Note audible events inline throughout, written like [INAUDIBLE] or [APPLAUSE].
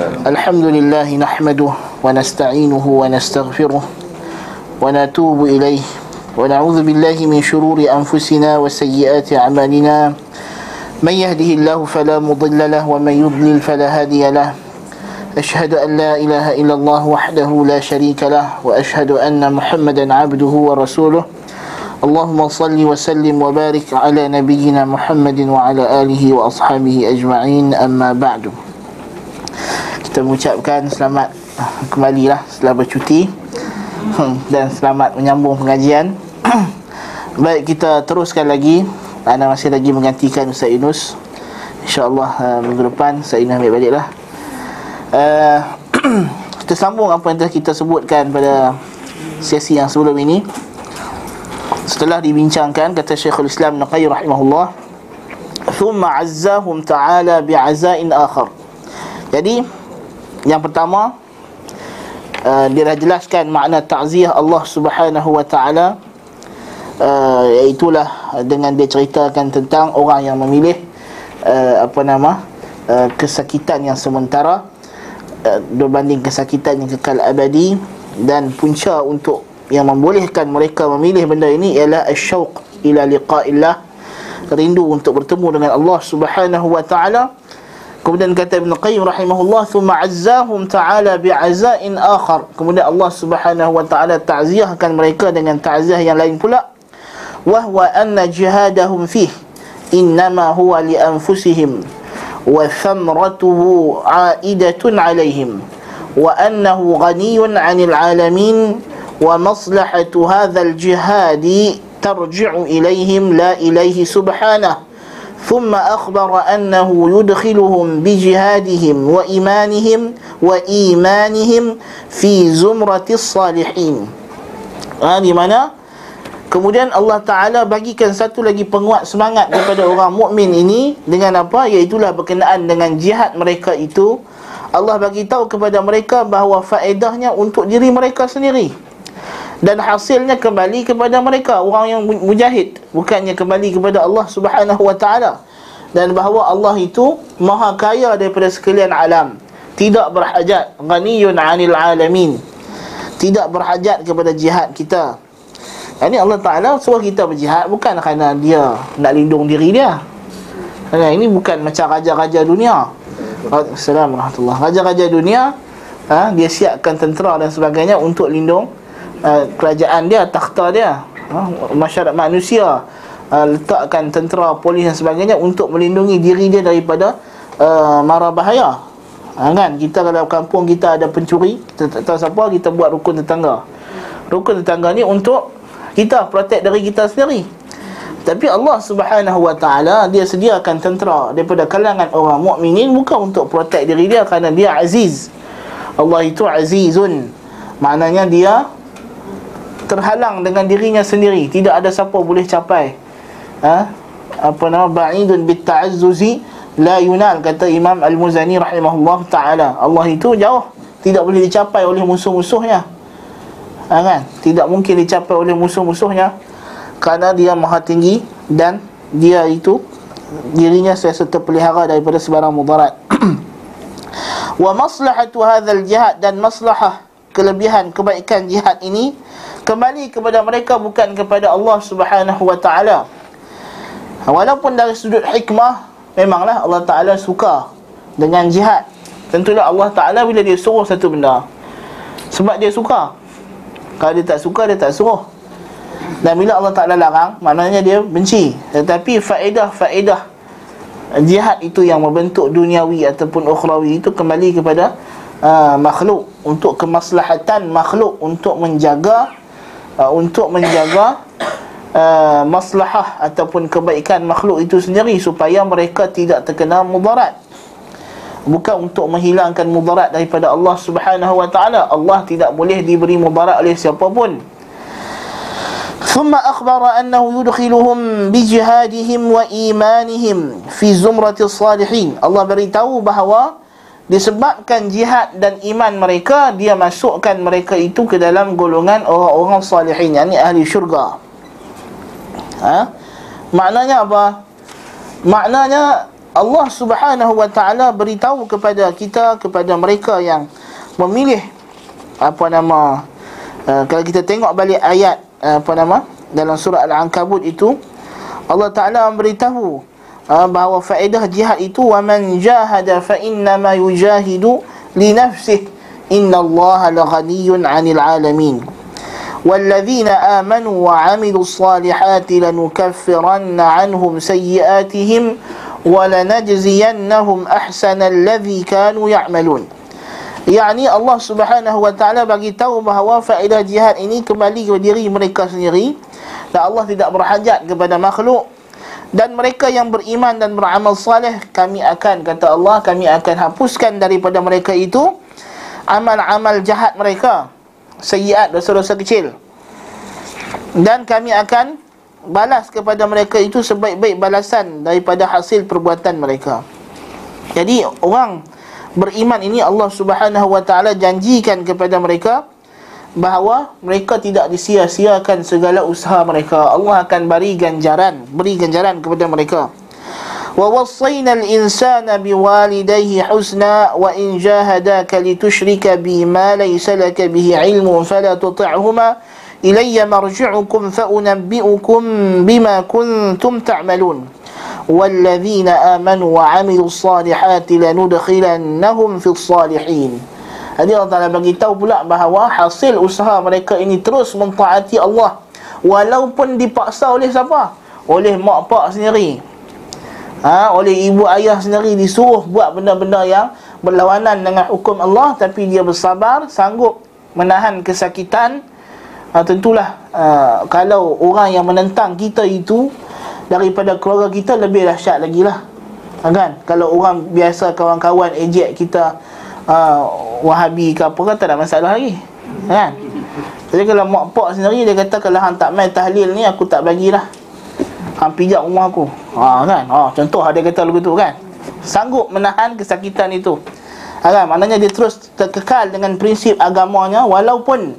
الحمد لله نحمده ونستعينه ونستغفره ونتوب إليه ونعوذ بالله من شرور أنفسنا وسيئات أعمالنا. من يهده الله فلا مضل له ومن يضلل فلا هادي له. أشهد أن لا إله إلا الله وحده لا شريك له وأشهد أن محمدا عبده ورسوله. اللهم صل وسلم وبارك على نبينا محمد وعلى آله وأصحابه أجمعين. أما بعد. Kita mengucapkan selamat kembali lah setelah bercuti. Hmm, dan selamat menyambung pengajian. [CLEARS THROAT] Baik kita teruskan lagi. Anda masih lagi menggantikan Ustaz Yunus. InsyaAllah uh, minggu depan Ustaz Yunus ambil balik lah uh, [CLEARS THROAT] kita sambung apa yang telah kita sebutkan pada sesi yang sebelum ini. Setelah dibincangkan kata Syekhul Islam Naqai rahimahullah thumma azzahum ta'ala bi'azain akhar. Jadi yang pertama uh, Dia dah jelaskan makna ta'ziah Allah subhanahu wa ta'ala uh, Iaitulah dengan dia ceritakan tentang orang yang memilih uh, Apa nama uh, Kesakitan yang sementara uh, Berbanding kesakitan yang kekal abadi Dan punca untuk yang membolehkan mereka memilih benda ini Ialah asyauq ila liqa'illah Rindu untuk bertemu dengan Allah subhanahu wa ta'ala Kemudian kata Ibn Qayyim rahimahullah Thumma azzahum ta'ala bi'azain akhar Kemudian Allah subhanahu wa ta'ala ta'ziahkan mereka dengan ta'ziah yang lain pula Wahwa anna jihadahum fih Innama huwa li anfusihim Wa thamratuhu aidatun alaihim Wa annahu ghaniyun anil alamin Wa maslahatu hadha al-jihadi Tarji'u ilaihim la ilaihi subhanah ثم أخبر أنه يدخلهم بجهادهم وإيمانهم وإيمانهم في زمرة الصالحين هذه mana Kemudian Allah Ta'ala bagikan satu lagi penguat semangat kepada orang mukmin ini Dengan apa? Iaitulah berkenaan dengan jihad mereka itu Allah bagi tahu kepada mereka bahawa faedahnya untuk diri mereka sendiri dan hasilnya kembali kepada mereka orang yang mujahid. Bukannya kembali kepada Allah Subhanahu wa taala. Dan bahawa Allah itu maha kaya daripada sekalian alam. Tidak berhajat ghaniyun 'anil alamin. Tidak berhajat kepada jihad kita. Ini Allah Taala suruh kita berjihad bukan kerana dia nak lindung diri dia. Ini bukan macam raja-raja dunia. Assalamualaikum warahmatullahi Raja-raja dunia ha, dia siapkan tentera dan sebagainya untuk lindung uh, kerajaan dia, takhta dia uh, masyarakat manusia uh, letakkan tentera, polis dan sebagainya untuk melindungi diri dia daripada uh, mara bahaya uh, kan, kita kalau kampung kita ada pencuri kita tak tahu siapa, kita buat rukun tetangga rukun tetangga ni untuk kita protect dari kita sendiri tapi Allah Subhanahu Wa Taala dia sediakan tentera daripada kalangan orang mukminin bukan untuk protect diri dia kerana dia aziz. Allah itu azizun. Maknanya dia terhalang dengan dirinya sendiri. Tidak ada siapa boleh capai. Ha? apa nama? Ba'idun bit ta'azzuzi la yunal kata Imam Al-Muzani rahimahullah taala. Allah itu jauh. Tidak boleh dicapai oleh musuh-musuhnya. Ha, kan? Tidak mungkin dicapai oleh musuh-musuhnya kerana dia maha tinggi dan dia itu dirinya sentiasa terpelihara daripada sebarang mudarat. [CLEARS THROAT] Wa maslahatu hadzal jihad dan maslahah kelebihan kebaikan jihad ini kembali kepada mereka bukan kepada Allah Subhanahu wa taala. Walaupun dari sudut hikmah memanglah Allah Taala suka dengan jihad. Tentulah Allah Taala bila dia suruh satu benda sebab dia suka. Kalau dia tak suka dia tak suruh. Dan bila Allah Taala larang maknanya dia benci. Tetapi faedah-faedah jihad itu yang membentuk duniawi ataupun ukhrawi itu kembali kepada uh, makhluk untuk kemaslahatan makhluk untuk menjaga uh, untuk menjaga uh, maslahah ataupun kebaikan makhluk itu sendiri supaya mereka tidak terkena mudarat bukan untuk menghilangkan mudarat daripada Allah Subhanahu wa taala Allah tidak boleh diberi mudarat oleh siapa pun ثم أخبر أنه يدخلهم بجهادهم وإيمانهم في زمرة الصالحين Allah beritahu bahawa disebabkan jihad dan iman mereka dia masukkan mereka itu ke dalam golongan orang-orang salihin yakni ahli syurga. Ha? Maknanya apa? Maknanya Allah Subhanahu wa taala beritahu kepada kita kepada mereka yang memilih apa nama uh, kalau kita tengok balik ayat uh, apa nama dalam surah al-ankabut itu Allah taala memberitahu uh, bahawa faedah jihad itu wa man jahada fa inna ma yujahidu li nafsihi inna Allah la ghaniyyun 'anil 'alamin والذين آمنوا وعملوا الصالحات لنكفرن عنهم سيئاتهم ولنجزينهم أحسن الذي كانوا يعملون Yani Allah subhanahu wa ta'ala bagi tahu bahawa faedah jihad ini kembali kepada diri mereka sendiri Dan Allah tidak berhajat kepada makhluk Dan mereka yang beriman dan beramal salih Kami akan, kata Allah, kami akan hapuskan daripada mereka itu Amal-amal jahat mereka Sayyiat, dosa-dosa kecil Dan kami akan balas kepada mereka itu sebaik-baik balasan daripada hasil perbuatan mereka. Jadi orang beriman ini Allah Subhanahu wa taala janjikan kepada mereka bahawa mereka tidak disia-siakan segala usaha mereka. Allah akan beri ganjaran, beri ganjaran kepada mereka. Al-insana biwalidayhi husna wa in jahadaka litushrika bi ma laysa laka bihi ilmun fala tuti'huma إلي مرجعكم فأنبئكم بما كنتم تعملون والذين آمنوا وعملوا الصالحات لندخلنهم في الصالحين Jadi Allah Ta'ala bagi tahu pula bahawa hasil usaha mereka ini terus mentaati Allah Walaupun dipaksa oleh siapa? Oleh mak pak sendiri ha? Oleh ibu ayah sendiri disuruh buat benda-benda yang berlawanan dengan hukum Allah Tapi dia bersabar, sanggup menahan kesakitan ha, tentulah uh, kalau orang yang menentang kita itu daripada keluarga kita lebih dahsyat lagi lah ha, kan kalau orang biasa kawan-kawan ejek kita uh, wahabi ke apa kan tak ada masalah lagi. Kan? Jadi kalau mak pak sendiri dia kata kalau hang tak main tahlil ni aku tak bagilah. Hang pijak rumah aku. Ha, kan? Ha, contoh dia kata begitu kan? Sanggup menahan kesakitan itu. Ha, kan? Maknanya dia terus terkekal dengan prinsip agamanya walaupun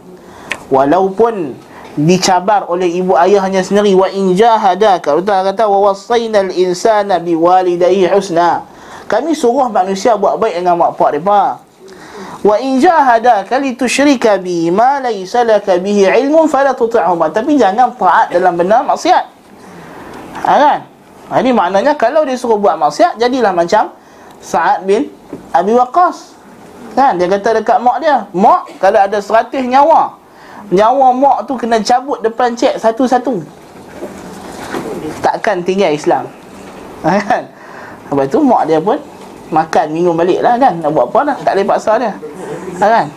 walaupun dicabar oleh ibu ayahnya sendiri. Wa in jahadaka Allah kata wa wasainal insana biwalidayhi husna kami suruh manusia buat baik dengan mak pak depa wa in jahadaka litusyrika bi ma laysa laka bihi ilmun fala tuti'huma. Tapi jangan taat dalam benda maksiat. Ha, kan? Jadi maknanya kalau dia suruh buat maksiat jadilah macam Sa'ad bin Abi Waqqas. Kan? Dia kata dekat mak dia mak kalau ada 100 nyawa Nyawa mak tu kena cabut depan cek satu-satu. Takkan tinggal Islam. Ha, kan? Lepas tu mak dia pun Makan minum balik lah kan Nak buat apa dah Tak boleh paksa dia ha, kan?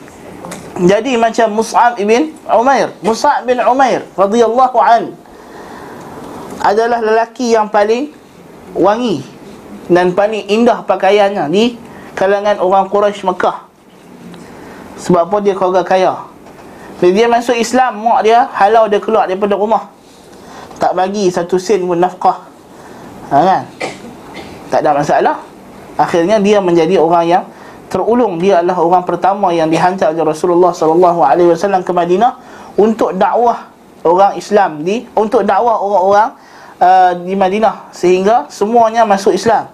Jadi macam Mus'ab ibn Umair Mus'ab bin Umair radhiyallahu an Adalah lelaki yang paling Wangi Dan paling indah pakaiannya Di kalangan orang Quraisy Mekah Sebab apa dia keluarga kaya bila dia masuk Islam, mak dia halau dia keluar daripada rumah. Tak bagi satu sen pun nafkah. Ha, kan? Tak ada masalah. Akhirnya dia menjadi orang yang terulung. Dia adalah orang pertama yang dihantar oleh Rasulullah sallallahu alaihi wasallam ke Madinah untuk dakwah orang Islam di untuk dakwah orang-orang uh, di Madinah sehingga semuanya masuk Islam.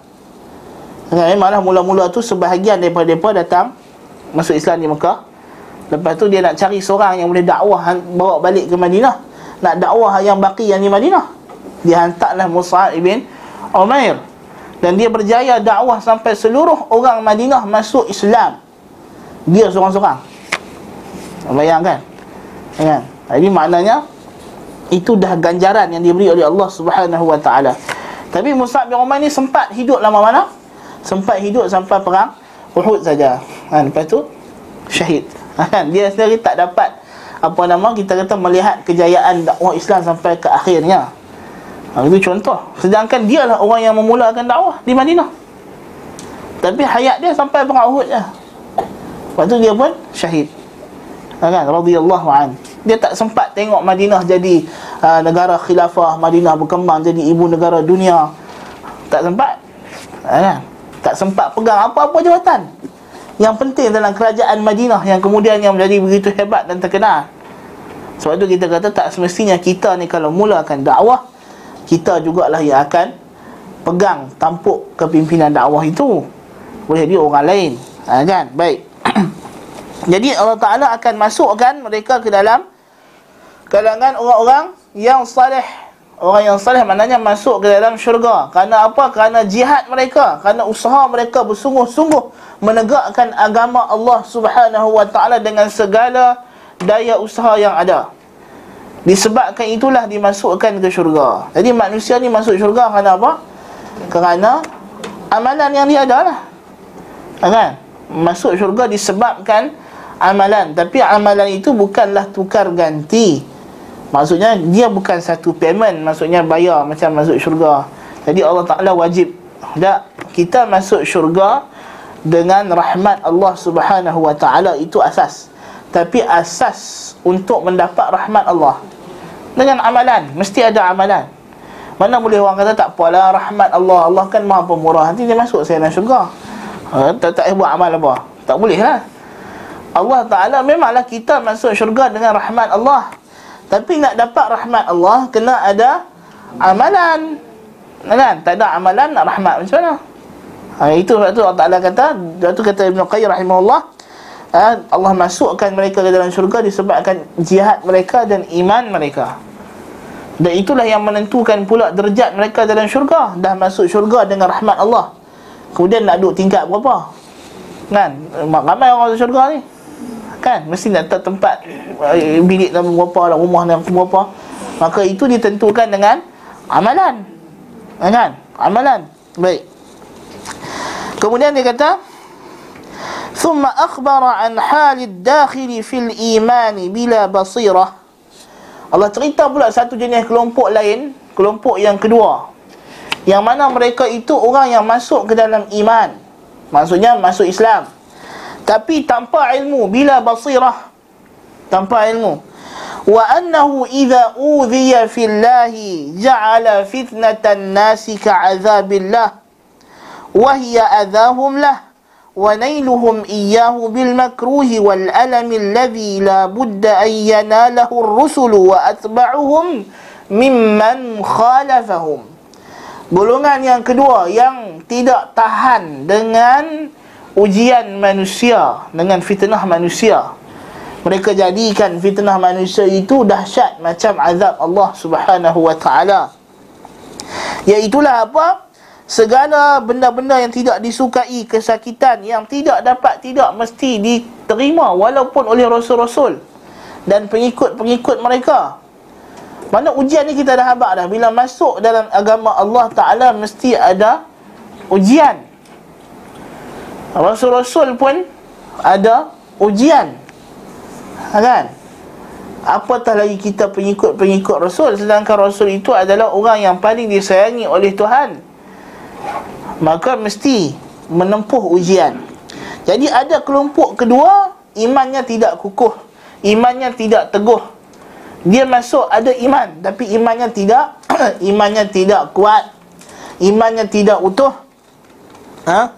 Kan? Malah mula-mula tu sebahagian daripada mereka datang masuk Islam di Mekah Lepas tu dia nak cari seorang yang boleh dakwah bawa balik ke Madinah. Nak dakwah yang baki yang di Madinah. Dia hantarlah Musa ibn Umair. Dan dia berjaya dakwah sampai seluruh orang Madinah masuk Islam. Dia seorang-seorang. Bayangkan. Kan? Jadi maknanya itu dah ganjaran yang diberi oleh Allah Subhanahu Wa Taala. Tapi Musa bin Umair ni sempat hidup lama mana? Sempat hidup sampai perang Uhud saja. Ha, lepas tu syahid. Kan? dia sendiri tak dapat apa nama kita kata melihat kejayaan dakwah Islam sampai ke akhirnya. Ha, itu contoh. Sedangkan dia lah orang yang memulakan dakwah di Madinah. Tapi hayat dia sampai perang Uhud je. Waktu dia pun syahid. Ha, kan? Radiyallahu an. Dia tak sempat tengok Madinah jadi uh, negara khilafah, Madinah berkembang jadi ibu negara dunia. Tak sempat. Ha, kan? Tak sempat pegang apa-apa jawatan yang penting dalam kerajaan Madinah yang kemudian yang menjadi begitu hebat dan terkenal. Sebab itu kita kata tak semestinya kita ni kalau mulakan dakwah kita jugalah yang akan pegang tampuk kepimpinan dakwah itu. Boleh jadi orang lain. Ha, kan? Baik. [CLEARS THROAT] Jadi Allah Taala akan masukkan mereka ke dalam kalangan orang-orang yang saleh orang yang saleh maknanya masuk ke dalam syurga. Kerana apa? Kerana jihad mereka. Kerana usaha mereka bersungguh-sungguh menegakkan agama Allah Subhanahu wa taala dengan segala daya usaha yang ada disebabkan itulah dimasukkan ke syurga. Jadi manusia ni masuk syurga kerana apa? Kerana amalan yang dia ada lah kan? Masuk syurga disebabkan amalan. Tapi amalan itu bukanlah tukar ganti. Maksudnya dia bukan satu payment. Maksudnya bayar macam masuk syurga. Jadi Allah Ta'ala wajib. Tak, kita masuk syurga Dengan rahmat Allah Subhanahu Wa Ta'ala Itu asas Tapi asas untuk mendapat rahmat Allah. Dengan amalan Mesti ada amalan. Mana boleh orang kata tak apalah rahmat Allah Allah kan maha pemurah. Nanti dia masuk saya dalam syurga. Ha, tak, tak buat amal apa. Tak boleh lah Allah Ta'ala memanglah kita masuk syurga dengan rahmat Allah. Tapi nak dapat rahmat Allah Kena ada amalan. Kan? Tak ada amalan nak rahmat macam mana? Ha, Itu sebab tu Allah Ta'ala kata Sebab tu kata Ibn Qayyim rahimahullah ha, Allah masukkan mereka ke dalam syurga Disebabkan jihad mereka dan iman mereka. Dan itulah yang menentukan pula derajat mereka dalam syurga. Dah masuk syurga dengan rahmat Allah. Kemudian nak duduk tingkat berapa? Kan? Ramai orang masuk syurga ni. Kan? Mesti nak tak tempat uh, bilik dalam berapa lah rumah dalam berapa. Maka itu ditentukan dengan amalan. Kan? Amalan. Baik. Kemudian dia kata ثم أخبر عن حال الداخل في الإيمان بلا بصيرة Allah cerita pula satu jenis kelompok lain Kelompok yang kedua Yang mana mereka itu orang yang masuk ke dalam iman Maksudnya masuk Islam tapi tanpa ilmu bila basirah tanpa ilmu wa annahu idza udhiya fillahi ja'ala fitnatan nasi ka'adzabillah wa hiya adahum lah makruhi wal alami alladhi la budda an yanalahu ar-rusulu wa atba'uhum mimman khalafahum golongan yang kedua yang tidak tahan dengan ujian manusia dengan fitnah manusia. Mereka jadikan fitnah manusia itu dahsyat macam azab Allah Subhanahu wa taala. Iaitulah apa segala benda-benda yang tidak disukai kesakitan yang tidak dapat tidak mesti diterima walaupun oleh rasul-rasul dan pengikut-pengikut mereka. Mana ujian ni kita dah habaq dah. Bila masuk dalam agama Allah taala mesti ada ujian. Rasul-Rasul pun ada ujian. Kan? Apatah lagi kita pengikut-pengikut Rasul Sedangkan Rasul itu adalah orang yang paling disayangi oleh Tuhan Maka mesti menempuh ujian. Jadi ada kelompok kedua Imannya tidak kukuh Imannya tidak teguh. Dia masuk ada iman Tapi imannya tidak [CLEARS THROAT] Imannya tidak kuat Imannya tidak utuh. Ha?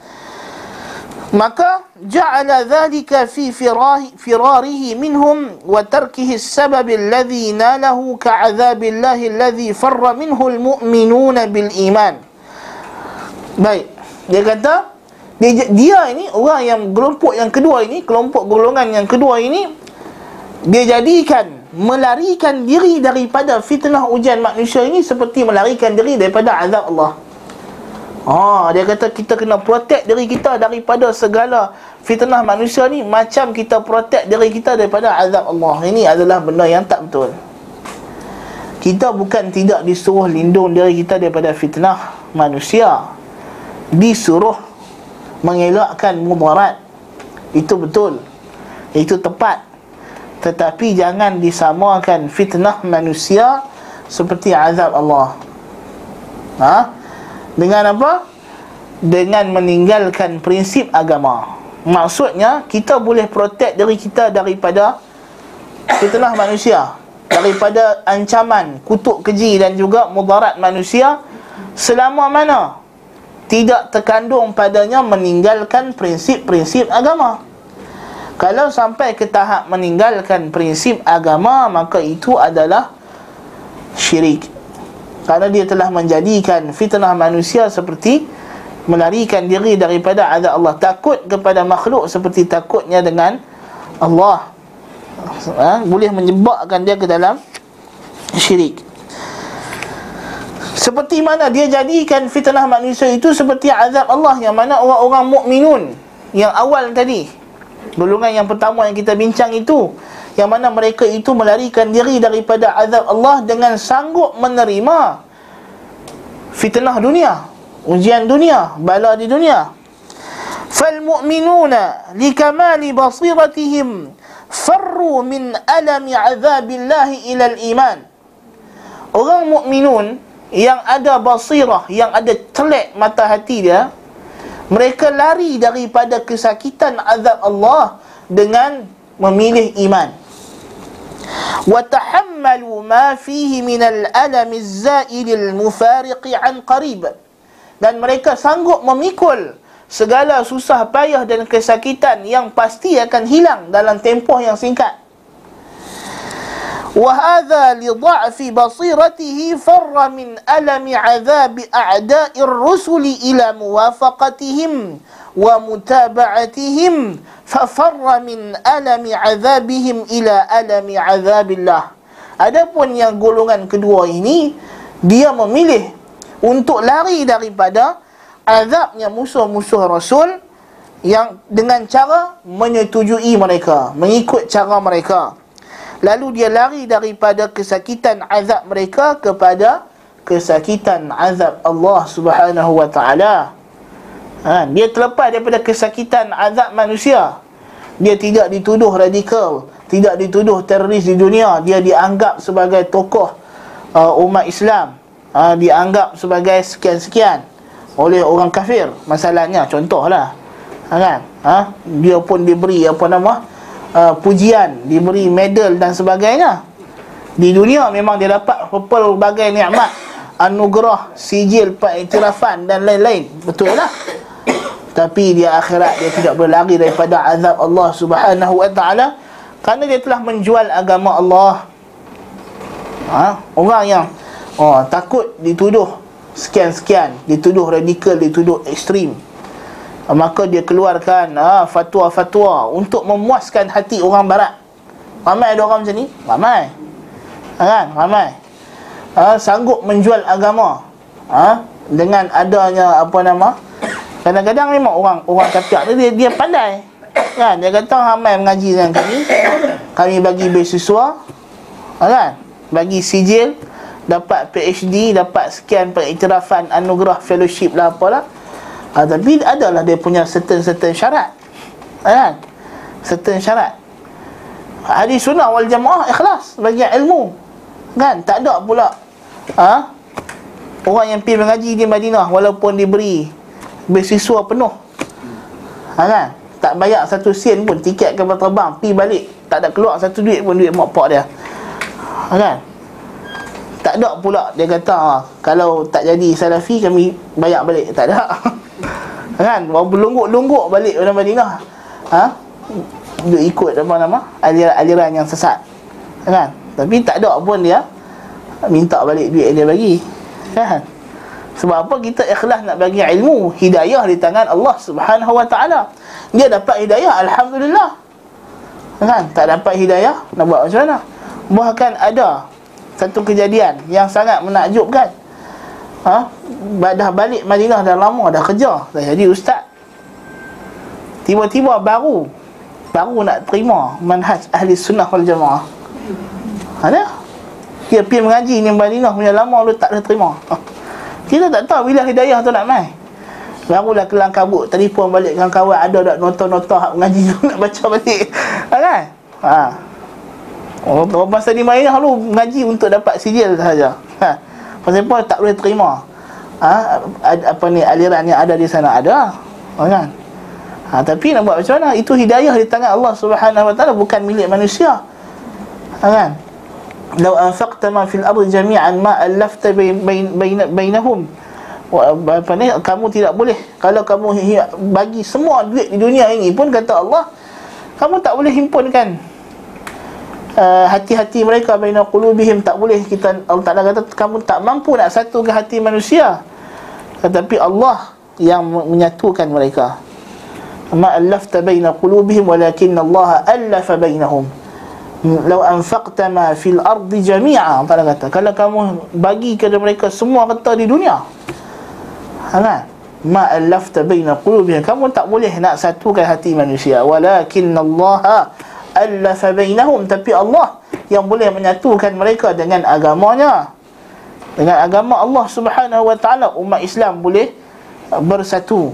maka ja'ala dhalika fi firahi, firarihi minhum wa tarkihi as-sabab alladhi nalahu ka'adhabillahi alladhi farra minhu al-mu'minuna bil iman baik dia kata dia, dia ini orang yang kelompok yang kedua ini kelompok golongan yang kedua ini dia jadikan melarikan diri daripada fitnah ujian manusia ini seperti melarikan diri daripada azab Allah Ha, dia kata kita kena protect diri kita daripada segala fitnah manusia ni macam kita protect diri kita daripada azab Allah. Ini adalah benda yang tak betul. Kita bukan tidak disuruh lindung diri kita daripada fitnah manusia. Disuruh mengelakkan mudarat. Itu betul. Itu tepat. Tetapi jangan disamakan fitnah manusia seperti azab Allah. Ha? Dengan apa? Dengan meninggalkan prinsip agama Maksudnya Kita boleh protect diri kita daripada Fitnah manusia Daripada ancaman Kutuk keji dan juga mudarat manusia Selama mana Tidak terkandung padanya Meninggalkan prinsip-prinsip agama. Kalau sampai ke tahap Meninggalkan prinsip agama Maka itu adalah Syirik. Kerana dia telah menjadikan fitnah manusia seperti Melarikan diri daripada azab Allah. Takut kepada makhluk seperti takutnya dengan Allah. Ha? Boleh menyebabkan dia ke dalam syirik seperti mana dia jadikan fitnah manusia itu seperti azab Allah yang mana orang-orang mukminun yang awal tadi. Golongan yang pertama yang kita bincang itu yang mana mereka itu melarikan diri daripada azab Allah dengan sanggup menerima fitnah dunia ujian dunia bala di dunia. Fal mu'minuna likamali basiratihim farru min alami azabillahi ila al-iman orang mukminun yang ada basirah, yang ada telek mata hati dia, mereka lari daripada kesakitan azab Allah dengan memilih iman. Tahammalu ma fihi min al-alam az-za'il al-mufariq an qarib. Dan mereka sanggup memikul segala susah payah dan kesakitan yang pasti akan hilang dalam tempoh yang singkat. وهذا لضعف بصيرته فر من ألم عذاب أعداء الرسل إلى موافقتهم ومتابعتهم ففر من ألم عذابهم إلى ألم عذاب الله Adapun yang golongan kedua ini dia memilih untuk lari daripada azabnya musuh-musuh Rasul yang dengan cara menyetujui mereka, mengikut cara mereka. Lalu dia lari daripada kesakitan azab mereka kepada kesakitan azab Allah Subhanahu wa taala. Ha, dia terlepas daripada kesakitan azab manusia. Dia tidak dituduh radikal, tidak dituduh teroris di dunia. Dia dianggap sebagai tokoh uh, umat Islam. Ha, dianggap sebagai sekian-sekian oleh orang kafir. Masalahnya contohlah. Ha, kan? Ha, dia pun diberi apa nama? Uh, pujian, diberi medal dan sebagainya. Di dunia memang dia dapat pelbagai nikmat, anugerah, sijil, pengiktirafan dan lain-lain. Betul lah. Tapi di akhirat dia tidak boleh lari daripada azab Allah Subhanahu wa taala kerana dia telah menjual agama Allah. Ha? orang yang oh takut dituduh sekian-sekian, dituduh radikal, dituduh ekstrim maka dia keluarkan ha, fatwa-fatwa untuk memuaskan hati orang barat. Ramai ada orang macam ni? Ramai. Ha, kan? Ramai. Ha, sanggup menjual agama ha, dengan adanya apa nama kadang-kadang memang orang orang kafir dia dia pandai. Kan? Dia kata ramai mengaji dengan kami. Kami bagi beasiswa ha, kan? Bagi sijil dapat PhD dapat sekian pengiktirafan anugerah fellowship lah apalah ha, Tapi adalah dia punya certain-certain syarat. Kan? Certain syarat. Hadis sunnah wal jamaah ikhlas Bagi ilmu. Kan? Tak ada pula ha? Orang yang pergi mengaji di Madinah Walaupun diberi Beasiswa penuh. Ha, kan? Tak bayar satu sen pun Tiket kapal terbang Pergi balik. Tak ada keluar satu duit pun Duit mak pak dia. Ha, Kan? Tak ada pula dia kata ha, kalau tak jadi salafi kami bayar balik. Tak ada [LAUGHS] kan? Baru berlungguk-lungguk balik pada Madinah ha? Dia ikut apa nama? Aliran-aliran yang sesat. Kan? Tapi tak ada pun dia minta balik duit yang dia bagi. Kan? Sebab apa? Kita ikhlas nak bagi ilmu hidayah di tangan Allah Subhanahu wa taala. Dia dapat hidayah alhamdulillah. Kan? Tak dapat hidayah nak buat macam mana? Bahkan ada satu kejadian yang sangat menakjubkan ha? dah balik Madinah dah lama dah kerja. Dah jadi ustaz. Tiba-tiba baru baru nak terima manhaj ahli sunnah wal jamaah. Ada dia pergi mengaji ni Madinah punya lama lu tak ada terima. Ha. kita tak tahu bila hidayah tu nak mai. Barulah kelang kabut telefon balik dengan kawan ada tak nota-nota hak mengaji nak baca balik. Ha, kan? Ha. Oh, masa di Madinah lu mengaji untuk dapat sijil saja. Ha. Pasal tak boleh terima. Ha, apa ni aliran yang ada di sana ada. Ha, kan? Ha, tapi nak buat macam mana? Itu hidayah di tangan Allah Subhanahu wa taala bukan milik manusia. Ha, kan? Law anfaqta ma fil ardi jami'an ma alafta bain bainahum. Apa ni kamu tidak boleh. Kalau kamu bagi semua duit di dunia ini pun kata Allah kamu tak boleh himpunkan uh, hati-hati mereka baina qulubihim tak boleh kita Allah Taala kata kamu tak mampu nak satukan hati manusia. Tetapi Allah yang menyatukan mereka. Ma allafta baina qulubihim walakin Allah allafa bainahum. Lau anfaqta ma fil ardi jami'a Allah kata. Kalau kamu bagi kepada mereka semua harta di dunia ha? Ma allafta baina qulubihim Kamu tak boleh nak satukan hati manusia. Walakin Allah allafa bainahum Tapi Allah yang boleh menyatukan mereka dengan agamanya Dengan agama Allah subhanahu wa ta'ala Umat Islam boleh bersatu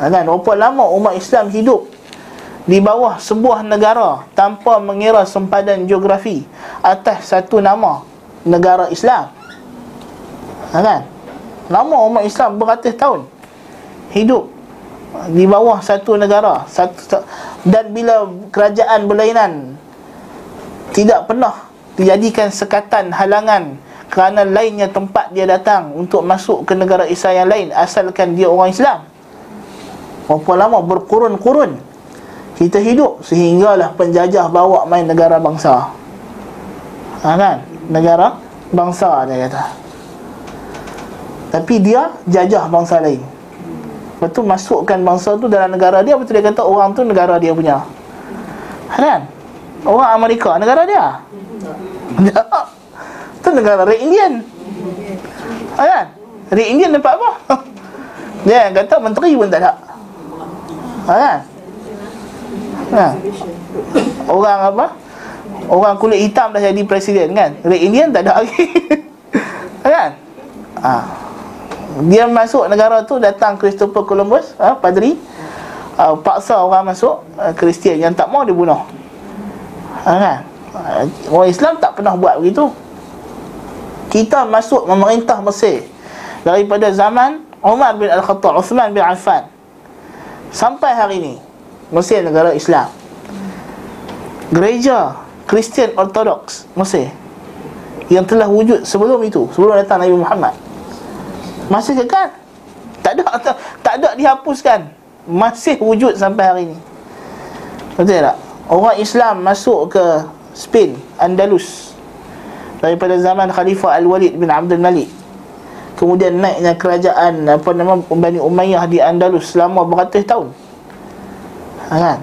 ha, kan? Berapa lama umat Islam hidup di bawah sebuah negara tanpa mengira sempadan geografi atas satu nama negara Islam. Ha, kan? Lama umat Islam beratus tahun hidup di bawah satu negara satu, dan bila kerajaan berlainan tidak pernah dijadikan sekatan halangan kerana lainnya tempat dia datang untuk masuk ke negara Islam yang lain asalkan dia orang Islam. Berapa lama? Berkurun-kurun kita hidup sehinggalah penjajah bawa main negara bangsa. Ha, kan? Negara bangsa dia kata. Tapi dia jajah bangsa lain betul masukkan bangsa tu dalam negara dia betul dia kata? Orang tu negara dia punya. Kan? Orang Amerika negara dia? [LAUGHS] Tu negara Red Indian. Kan? Red Indian dapat apa? [LAUGHS] Dia kata menteri pun tak ada. Kan? Ha. Orang apa? Orang kulit hitam dah jadi presiden kan? Red Indian tak ada lagi. [LAUGHS] Kan? Ha. Dia masuk negara tu Datang Christopher Columbus ha, Padri. Ha, Paksa orang masuk Kristian ha, yang tak mau dibunuh ha, kan? Ha, Orang Islam tak pernah buat begitu. Kita masuk memerintah Mesir Daripada zaman Umar bin Al-Khattab Uthman bin Affan. Sampai hari ini Mesir negara Islam. Gereja Kristian Ortodoks Mesir Yang telah wujud sebelum itu Sebelum datang Nabi Muhammad Masih kekal Tak ada tak, tak ada dihapuskan. Masih wujud sampai hari ini Betul tak? Orang Islam masuk ke Spain, Andalus Daripada zaman Khalifah Al-Walid bin Abdul Malik. Kemudian naiknya kerajaan apa nama Bani Umayyah di Andalus selama beratus tahun. Ha, kan?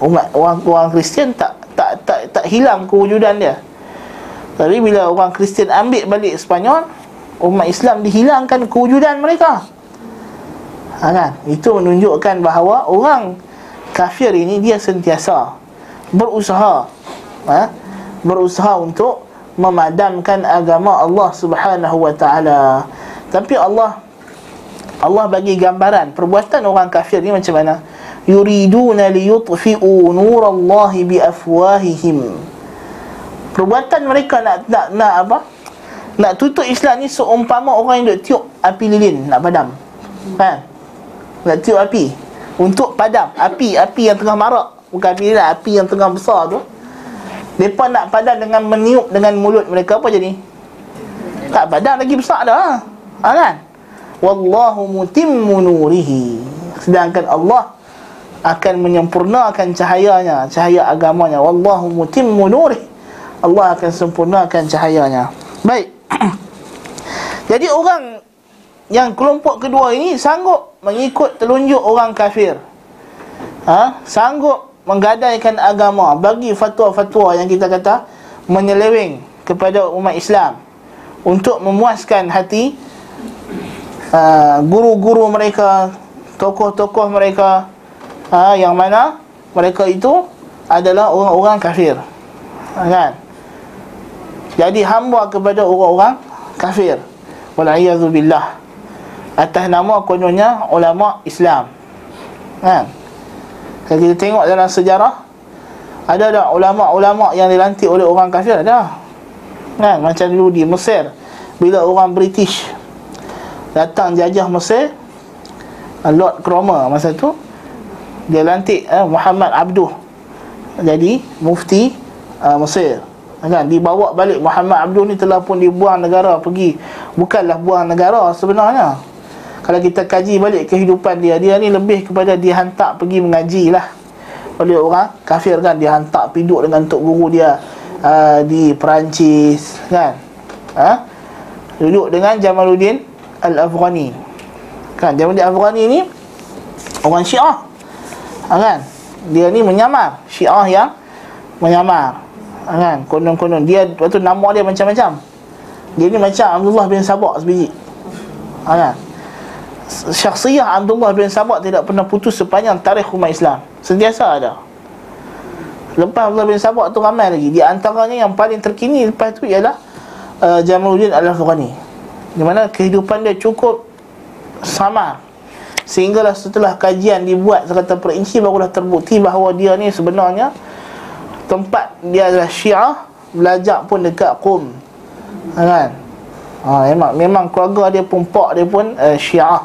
Umat orang orang Kristian tak tak tak tak hilang kewujudan dia. Tapi bila orang Kristian ambil balik Sepanyol umat Islam dihilangkan kewujudan mereka. Ha, kan? Itu menunjukkan bahawa orang kafir ini dia sentiasa berusaha ha, berusaha untuk memadamkan agama Allah Subhanahu wa taala. Tapi Allah Allah bagi gambaran perbuatan orang kafir ni macam mana? Yuriduna liyutfi'u nurallahi biafwahihim. Perbuatan mereka nak nak nak apa nak tutup Islam ni seumpama orang yang duk tiup api lilin nak padam. Kan nak tiup api. Untuk padam. Api api yang tengah marak. Bukan api lilin api yang tengah besar tu. Mereka nak padam dengan meniup dengan mulut mereka apa jadi? Tak padam lagi besar dah. Ha, kan? Wallahu mutimmu nurihi. Sedangkan Allah akan menyempurnakan cahayanya cahaya agamanya. Wallahu mutimmu nurih Allah akan sempurnakan cahayanya. Baik [COUGHS] jadi orang yang kelompok kedua ini sanggup mengikut telunjuk orang kafir. Ha? sanggup menggadaikan agama bagi fatwa-fatwa yang kita kata menyeleweng kepada umat Islam untuk memuaskan hati uh, guru-guru mereka tokoh-tokoh mereka ha, yang mana mereka itu adalah orang-orang kafir. Ha, kan jadi hamba kepada orang-orang kafir. Wal'iyadhu billah. Atas nama kononnya ulama Islam. Kan? Kalau kita tengok dalam sejarah ada tak ulama-ulama yang dilantik oleh orang kafir? Ada. Kan? Macam dulu di Mesir bila orang British datang jajah Mesir Lord Cromer masa tu dia lantik eh, Muhammad Abduh jadi mufti uh, Mesir kan? Dibawa balik. Muhammad Abduh ni telah pun dibuang negara pergi. Bukanlah buang negara sebenarnya. Kalau kita kaji balik kehidupan dia dia ni lebih kepada dia hantar pergi mengaji lah. Oleh orang kafir kan? Dia hantar piduk dengan tok guru dia uh, di Perancis kan? Ha? duduk dengan Jamaluddin Al-Afghani. Kan? Jamaluddin Al-Afghani ni orang Syiah. Ha, kan? Dia ni menyamar. Syiah yang menyamar kan? Konon-konon. Dia waktu nama dia macam-macam. Dia ni macam Abdullah bin Sabak sebiji. Ha, kan? Syakhsiyah Abdullah bin Sabak tidak pernah putus sepanjang tarikh umat Islam. Sentiasa ada. Lepas Abdullah bin Sabak tu ramai lagi. Di antaranya yang paling terkini lepas tu ialah uh, Jamaluddin Al-Afghani. Di mana kehidupan dia cukup sama. Sehinggalah setelah kajian dibuat serta perinci barulah terbukti bahawa dia ni sebenarnya tempat dia adalah Syiah belajar pun dekat Qum kan? Ha, memang memang keluarga dia pun pak dia pun uh, Syiah.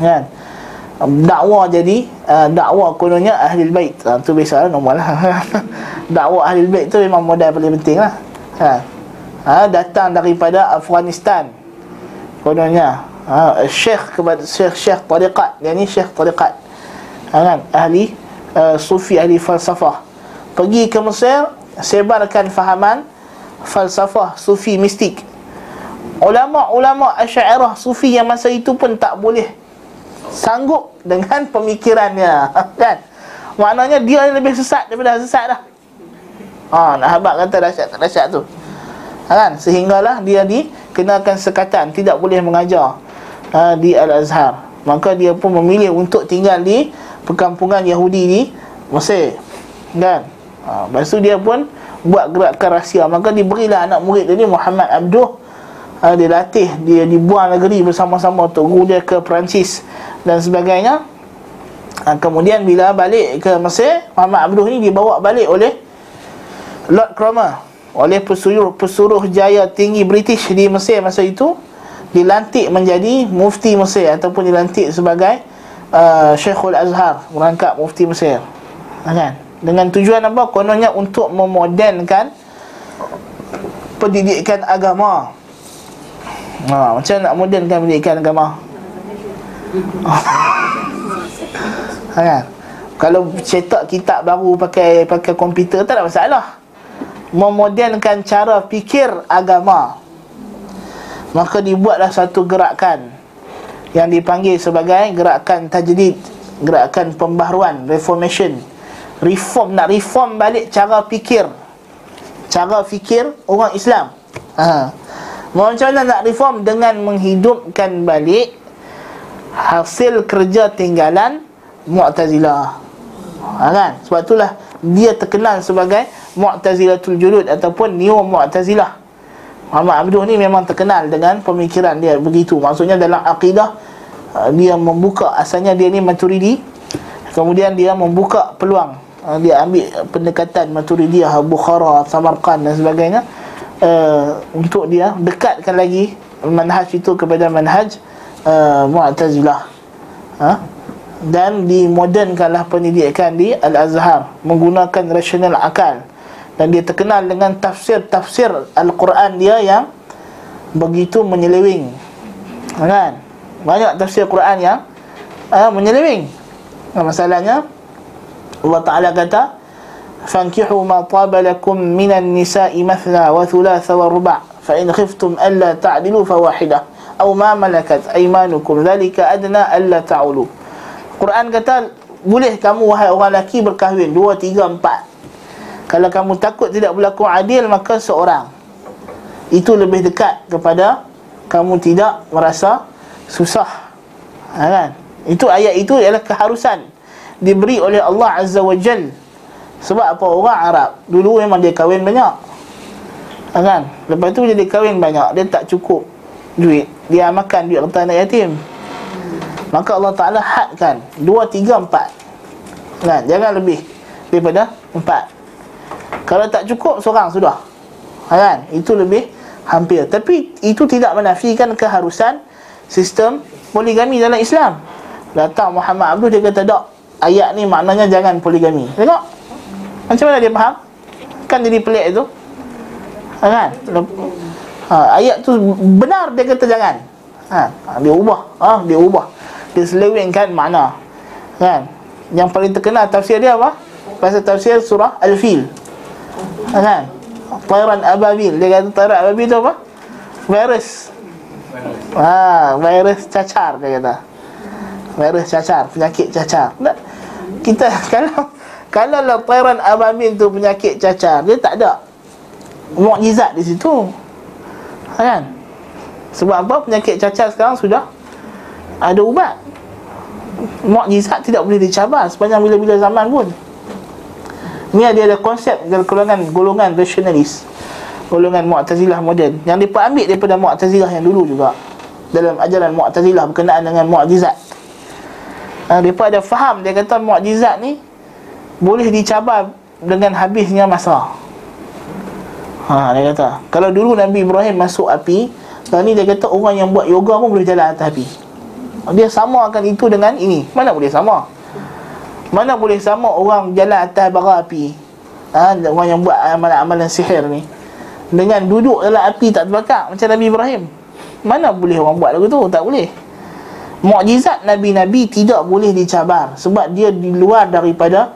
Kan? Dakwa jadi uh, dakwa kononnya ahli bait. Ha, tu biasalah normal lah. [LAUGHS] Dakwa ahli bait tu memang modal paling penting lah. Ha. ha, datang daripada Afghanistan. Kononnya ha, syekh kepada syekh syekh tariqat. Dia ni syekh tariqat. Ha, kan? Ahli uh, sufi ahli falsafah pergi ke Mesir sebarkan fahaman falsafah sufi mistik. Ulama-ulama asyairah sufi yang masa itu pun tak boleh sanggup dengan pemikirannya [LAUGHS] kan? Maknanya dia lebih sesat daripada sesat dah. Ha, nak habak kata dahsyat dahsyat tu. Ha, kan? Sehinggalah dia dikenakan sekatan tidak boleh mengajar ha, di Al-Azhar. Maka dia pun memilih untuk tinggal di perkampungan Yahudi di Mesir kan ha, lepas tu dia pun buat gerakan rahsia. Maka diberilah anak murid ni Muhammad Abduh. Ha, dia latih dia dibuang negeri bersama-sama untuk guru dia ke Perancis dan sebagainya. Ha, kemudian bila balik ke Mesir Muhammad Abduh ni dibawa balik oleh Lord Cromer oleh pesuruh pesuruh jaya tinggi British di Mesir masa itu. Dilantik menjadi mufti Mesir ataupun dilantik sebagai uh, Syekhul Azhar merangkap mufti Mesir. Kan dengan tujuan apa kononnya untuk memodernkan pendidikan agama Ha, macam nak modernkan pendidikan agama? [LAUGHS] ha, kan? Kalau cetak kitab baru pakai pakai komputer tak ada masalah. Memodernkan cara fikir agama. Maka dibuatlah satu gerakan yang dipanggil sebagai gerakan tajdid, gerakan pembaharuan, reformation. Reform nak reform balik cara fikir. Cara fikir orang Islam. Ha. Macam mana nak reform dengan menghidupkan balik hasil kerja tinggalan Mu'tazilah. Ha, kan? Sebab itulah dia terkenal sebagai Mu'tazilatul Julud ataupun Neo Mu'tazilah. Muhammad Abduh ni memang terkenal dengan pemikiran dia begitu. Maksudnya dalam akidah uh, dia membuka asalnya dia ni Maturidi. Kemudian dia membuka peluang dia ambil pendekatan Maturidiyah, Bukhara, Samarkand dan sebagainya uh, untuk dia dekatkan lagi manhaj itu kepada manhaj uh, Mu'tazilah. Ha? Dan dimodernkanlah pendidikan di Al-Azhar menggunakan rasional akal. Dan dia terkenal dengan tafsir-tafsir Al-Quran dia yang begitu menyeleweng. Kan? Banyak tafsir Quran yang uh, menyeleweng. Masalahnya Allah Ta'ala kata Fankihu ma tabalakum minan nisa'i mathna wa thulatha wa ruba' Fa'in khiftum alla ta'dilu fawahidah Au ma malakat aimanukum Zalika adna alla ta'ulu. Quran kata Boleh kamu wahai orang lelaki berkahwin? Dua, tiga, empat. Kalau kamu takut tidak berlaku adil Maka seorang. Itu lebih dekat kepada Kamu tidak merasa susah. Ha, kan? Itu ayat itu ialah keharusan diberi oleh Allah Azza wa Jalla sebab apa? Orang Arab Dulu memang dia kahwin banyak. Ha, kan? Lepas tu dia kahwin banyak Dia tak cukup duit. Dia makan duit harta anak yatim. Maka Allah Ta'ala hadkan Dua, tiga, empat. Kan? Jangan lebih Daripada empat. Kalau tak cukup seorang sudah. Ha, kan? Itu lebih hampir. Tapi itu tidak menafikan keharusan Sistem poligami dalam Islam. Datang Muhammad Abdul dia kata tak Ayat ni maknanya jangan poligami Tengok macam mana dia faham? Kan jadi pelik itu ha, Kan? Ha, ayat tu benar dia kata jangan ha, Dia ubah ha, Dia ubah Dia selewengkan makna Kan? Yang paling terkenal tafsir dia apa? pasal tafsir surah Al-Fil. Ha, kan? Tayran ababil. Dia kata tayran ababil tu apa? Virus. Ha, virus cacar dia kata. Virus cacar, penyakit cacar. Tak? Kita [LAUGHS] kalau kalau tayran ababil tu penyakit cacar, dia tak ada mukjizat di situ. Ha, kan? Sebab apa? Penyakit cacar sekarang sudah ada ubat. Mukjizat tidak boleh dicabar sepanjang bila-bila zaman pun. Ini dia ada konsep golongan golongan rasionalis. Golongan Mu'tazilah moden yang depa ambil daripada Mu'tazilah yang dulu juga. Dalam ajaran Mu'tazilah berkenaan dengan mukjizat. Ha, depa ada faham dia kata mukjizat ni boleh dicabar dengan habisnya masa. Ha, dia kata, kalau dulu Nabi Ibrahim masuk api, sekarang ni dia kata orang yang buat yoga pun boleh jalan atas api. Dia samakan itu dengan ini. Mana boleh sama? Mana boleh sama orang jalan atas bara api ha, Orang yang buat amalan-amalan sihir ni Dengan duduk dalam api tak terbakar Macam Nabi Ibrahim Mana boleh orang buat lagu tu? Tak boleh Mu'jizat Nabi-Nabi tidak boleh dicabar Sebab dia di luar daripada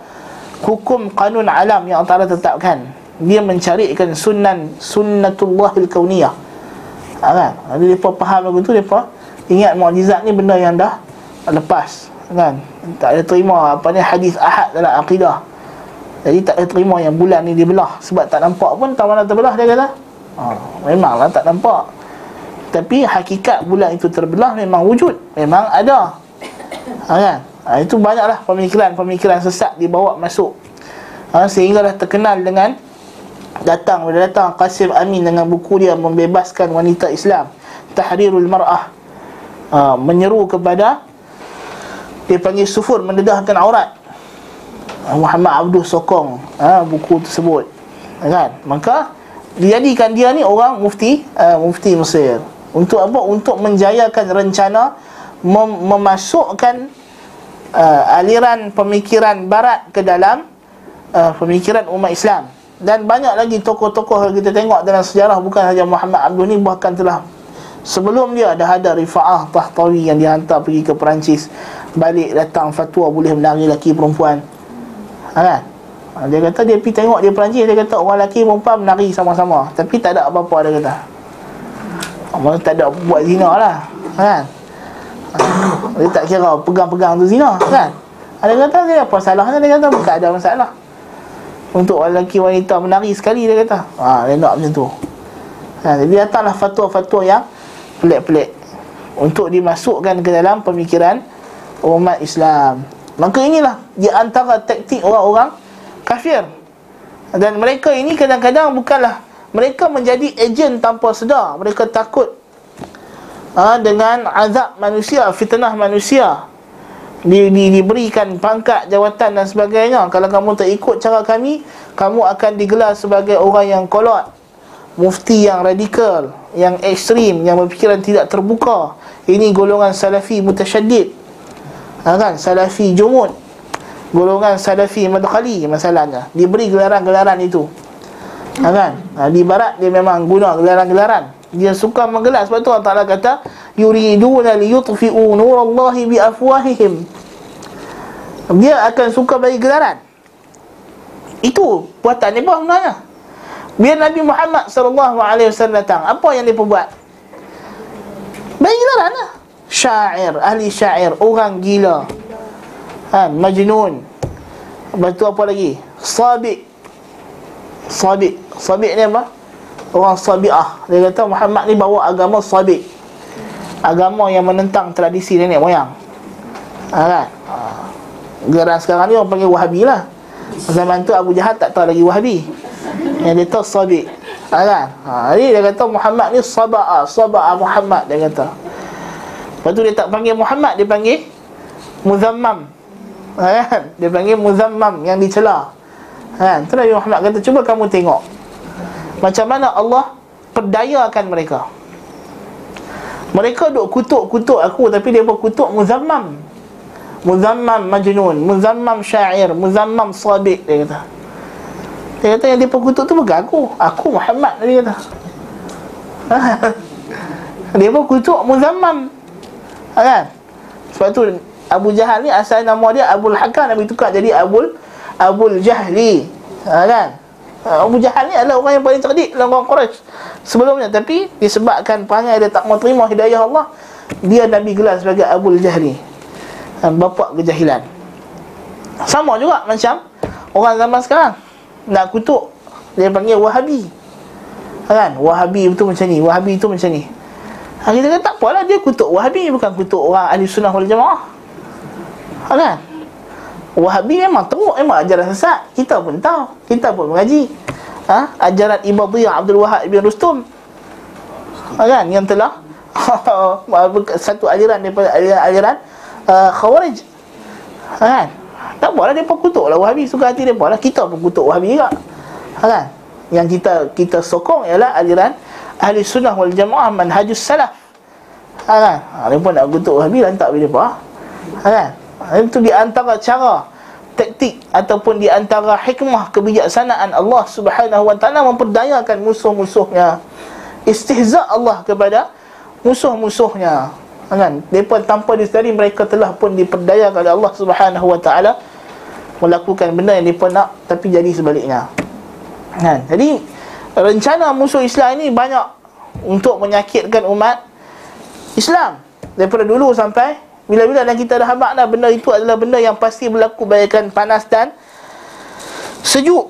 Hukum kanun alam yang Allah tetapkan. Dia mencarikan sunan Sunnatullahil kauniyah. Ha, kan? Jadi mereka faham lagu tu Mereka ingat mu'jizat ni benda yang dah Lepas kan? Tak ada terima apa ni hadis ahad dalam akidah. Jadi tak ada terima yang bulan ni dibelah sebab tak nampak pun tahu mana terbelah dia kata. Ha, memanglah tak nampak tapi hakikat bulan itu terbelah memang wujud memang ada. Ha, kan? Ha, itu banyaklah pemikiran-pemikiran sesat dibawa masuk. Ha, dah terkenal dengan datang bila datang Qasim Amin dengan buku dia membebaskan wanita Islam Tahrirul Mar'ah. Ha, menyeru kepada dia panggil sufur mendedahkan aurat. Muhammad Abdul sokong ha, buku tersebut. Kan? Maka dijadikan dia ni orang mufti uh, mufti Mesir untuk apa? Untuk menjayakan rencana mem- memasukkan uh, aliran pemikiran barat ke dalam uh, pemikiran umat Islam. Dan banyak lagi tokoh-tokoh yang kita tengok dalam sejarah bukan saja Muhammad Abdul ni bahkan telah sebelum dia dah ada Rifa'ah Tahtawi yang dihantar pergi ke Perancis balik datang fatwa boleh menari lelaki perempuan. Ha, kan? Ha, dia kata dia pergi tengok dia Perancis dia kata orang lelaki perempuan menari sama-sama. Tapi tak ada apa-apa dia kata Maksudnya tak ada buat zina lah kan? Dia tak kira pegang-pegang tu zina kan? Dia kata dia apa salahnya dia kata bukan ada masalah. Untuk lelaki wanita menari sekali dia kata. Ha, dia nak macam tu. Ha, jadi datanglah fatwa-fatwa yang pelik-pelik untuk dimasukkan ke dalam pemikiran umat Islam. Maka inilah di antara taktik orang-orang kafir. Dan mereka ini kadang-kadang bukanlah mereka menjadi ejen tanpa sedar. Mereka takut ha, dengan azab manusia, fitnah manusia. Di, di, diberikan pangkat, jawatan dan sebagainya. Kalau kamu tak ikut cara kami, kamu akan digelar sebagai orang yang kolot. Mufti yang radikal, yang ekstrim, yang berfikiran tidak terbuka. Ini golongan salafi mutasyaddid ha, kan salafi jumud golongan salafi madkhali masalahnya diberi gelaran-gelaran itu ha, kan ha, di barat dia memang guna gelaran-gelaran dia suka menggelar sebab tu Allah Taala kata yuriduna liyutfi'u nurallahi bi afwahihim dia akan suka bagi gelaran itu buatan dia buat sebenarnya biar Nabi Muhammad sallallahu alaihi wasallam datang apa yang dia buat bagi gelaran lah syair, ahli syair, orang gila. Ha, majnun. Lepas tu apa lagi? Sabiq. Sabiq. Sabiq ni apa? Orang sabi'ah. Dia kata Muhammad ni bawa agama sabiq. Agama yang menentang tradisi nenek moyang. Ha, kan? Ha. Geran sekarang ni orang panggil Wahabi lah. Zaman tu Abu Jahal tak tahu lagi Wahabi. Yang dia tahu sabiq. Ha, kan? Ha, jadi dia kata Muhammad ni saba'ah. Saba'ah Muhammad dia kata. Lepas tu dia tak panggil Muhammad, dia panggil Muzammam. Ha, kan? Dia panggil Muzammam yang dicela. Ha, tu Nabi Muhammad kata, cuba kamu tengok. Macam mana Allah perdayakan mereka. Mereka duk kutuk-kutuk aku tapi dia pun kutuk Muzammam. Muzammam majnun, Muzammam syair, Muzammam sabiq dia kata. Dia kata yang dia kutuk tu bukan aku. Aku Muhammad dia kata. [LAUGHS] dia pun kutuk Muzammam ha, kan? Sebab tu Abu Jahal ni asal nama dia Abul Hakam Nabi tukar jadi Abul Abu Jahli ha, kan? Ha, Abu Jahal ni adalah orang yang paling cerdik dalam orang Quraisy sebelumnya. Tapi disebabkan perangai dia tak mau terima hidayah Allah dia Nabi gelar sebagai Abu Jahli ha, bapa kejahilan. Sama juga macam orang zaman sekarang. Nak kutuk dia panggil Wahabi. Ha, kan? Wahabi itu macam ni Wahabi itu macam ni. Ha, kita kata tak apalah dia kutuk Wahabi bukan kutuk orang ahli sunnah wal jamaah. Ha, kan Wahabi memang teruk Memang ajaran sesat. Kita pun tahu Kita pun mengaji. Ha? Ajaran Ibadiyah Abdul Wahab Ibn Rustum. Ha, Kan? Yang telah. [LAUGHS] Satu ajaran daripada ajaran uh, Khawarij. Ha, Kan? Tak apalah dia pun kutuk lah Wahabi. Suka hati pun lah Kita pun kutuk Wahabi juga. Ha, Kan? Yang kita kita sokong ialah ajaran Ahli sunnah wal jamaah Manhajus salaf. Ha, kan? Ha, Dia pun nak kutuk Wahabi Lantak apa? Ha, Kan itu di antara cara taktik ataupun di antara hikmah kebijaksanaan Allah Subhanahu wa taala memperdayakan musuh-musuhnya. Istihza Allah kepada musuh-musuhnya. Kan? Depa tanpa disedari mereka telah pun diperdayakan oleh Allah Subhanahu wa taala melakukan benda yang depa nak tapi jadi sebaliknya. Kan? Jadi rencana musuh Islam ini banyak untuk menyakitkan umat Islam daripada dulu sampai bila-bila dan kita dah habak dah benda itu adalah benda yang pasti berlaku bagaikan panas dan sejuk.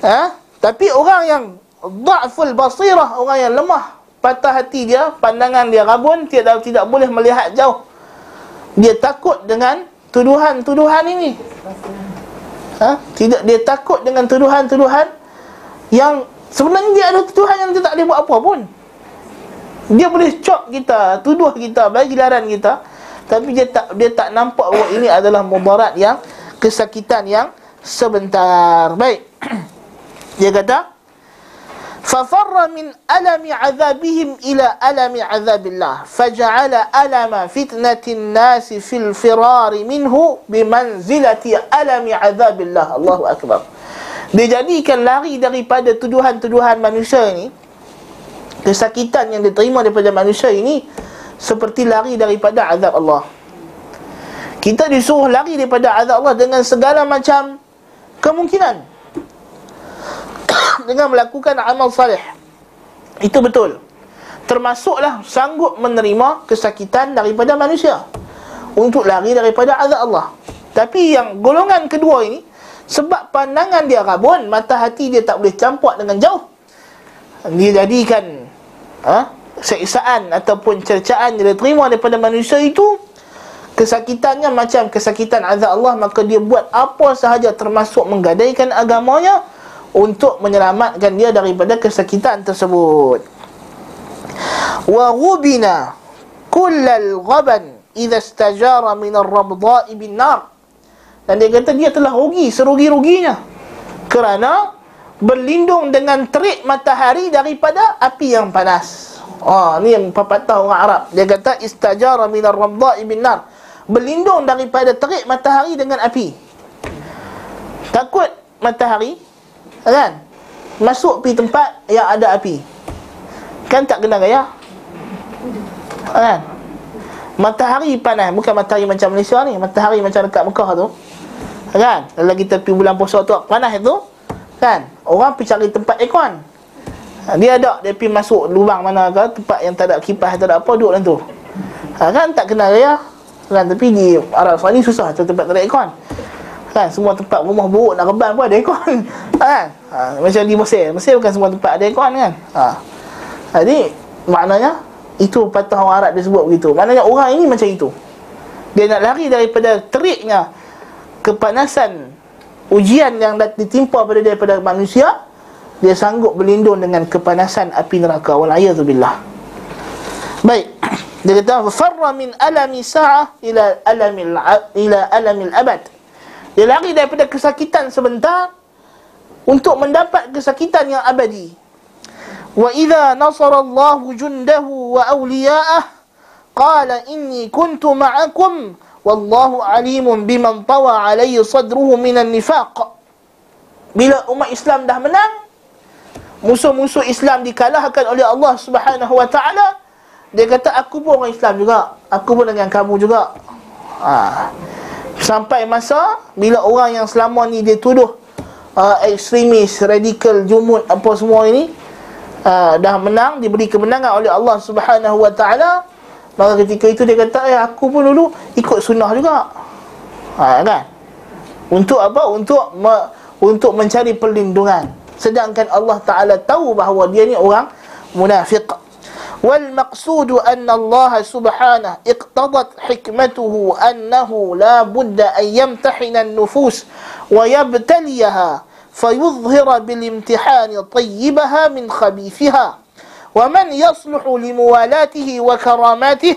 Ha? Tapi orang yang dha'ful basirah, orang yang lemah, patah hati dia, pandangan dia rabun, tidak tidak boleh melihat jauh. Dia takut dengan tuduhan-tuduhan ini. Ha? Tidak dia takut dengan tuduhan-tuduhan yang sebenarnya dia ada tuduhan yang dia tak boleh buat apa pun. Dia boleh cop kita, tuduh kita, bagi laran kita tapi dia tak dia tak nampak bahawa ini adalah mudarat yang kesakitan yang sebentar. Baik. [CLEARS THROAT] Dia kata ففر من ألم عذابهم إلى ألم عذاب الله فجعل ألم فتنة الناس في الفرار منه بمنزلة ألم عذاب الله الله أكبر dijadikan lari daripada tuduhan-tuduhan manusia ini kesakitan yang diterima daripada manusia ini seperti lari daripada azab Allah. Kita disuruh lari daripada azab Allah dengan segala macam kemungkinan. [COUGHS] dengan melakukan amal salih. Itu betul. Termasuklah sanggup menerima kesakitan daripada manusia untuk lari daripada azab Allah. Tapi yang golongan kedua ini sebab pandangan dia rabun, mata hati dia tak boleh campak dengan jauh. Dia jadikan ha, seksaan ataupun cercaan yang diterima daripada manusia itu kesakitannya macam kesakitan azab Allah maka dia buat apa sahaja termasuk menggadaikan agamanya untuk menyelamatkan dia daripada kesakitan tersebut. Wa ghubina kullal ghaban idza istajara min ar-rabda'i bin nar. Dan dia kata dia telah rugi serugi-ruginya. Kerana berlindung dengan terik matahari daripada api yang panas Ah, ni yang pepatah orang Arab. Dia kata istajara minar ramda'i bin nar. Berlindung daripada terik matahari dengan api. Takut matahari kan? Masuk pi tempat yang ada api. Kan tak kena gaya? Kan? Matahari panas, bukan matahari macam Malaysia ni, matahari macam dekat Mekah tu. Kan? Kalau kita pergi bulan puasa tu panas tu, kan? Orang pergi cari tempat aircon. Ha, dia ada dia pergi masuk lubang mana ke tempat yang tak ada kipas tak ada apa duduk dalam tu. Ha, kan tak kenal ya. Kan tapi di Arab Saudi susah cari tempat tak ada aircon. Kan semua tempat rumah buruk nak reban pun ada aircon. [LAUGHS] Kan? Ha, macam di Mesir. Mesir bukan semua tempat ada aircon kan. Ha. Jadi maknanya itu patah orang Arab dia sebut begitu. Maknanya orang ini macam itu. Dia nak lari daripada teriknya kepanasan ujian yang ditimpa pada daripada manusia dia sanggup berlindung dengan kepanasan api neraka. Wal billah baik. [CLEARS THROAT] Dia kata farra min alami sa'ah ila alamil ila alamil abad. Dia lari daripada kesakitan sebentar untuk mendapat kesakitan yang abadi. Wa idza nasara Allah jundahu wa awliya'ah qala inni kuntu ma'akum wallahu alimun biman tawa alayhi sadruhu minan nifaq. Bila umat Islam dah menang musuh-musuh Islam dikalahkan oleh Allah Subhanahu wa taala dia kata aku pun orang Islam juga aku pun dengan kamu juga ha. Sampai masa bila orang yang selama ni dia tuduh uh, ekstremis, radikal, jumud apa semua ini uh, dah menang, diberi kemenangan oleh Allah Subhanahu Wa Taala, maka ketika itu dia kata, "Eh, aku pun dulu ikut sunnah juga." Ha, kan? Untuk apa? Untuk me, untuk mencari perlindungan. Sedangkan Allah Taala tahu bahawa dia ni orang munafik. والمقصود أن الله سبحانه اقتضت حكمته أنه لا بد أن يمتحن النفوس ويبتليها فيظهر بالامتحان طيبها من خبيثها ومن يصلح لموالاته وكراماته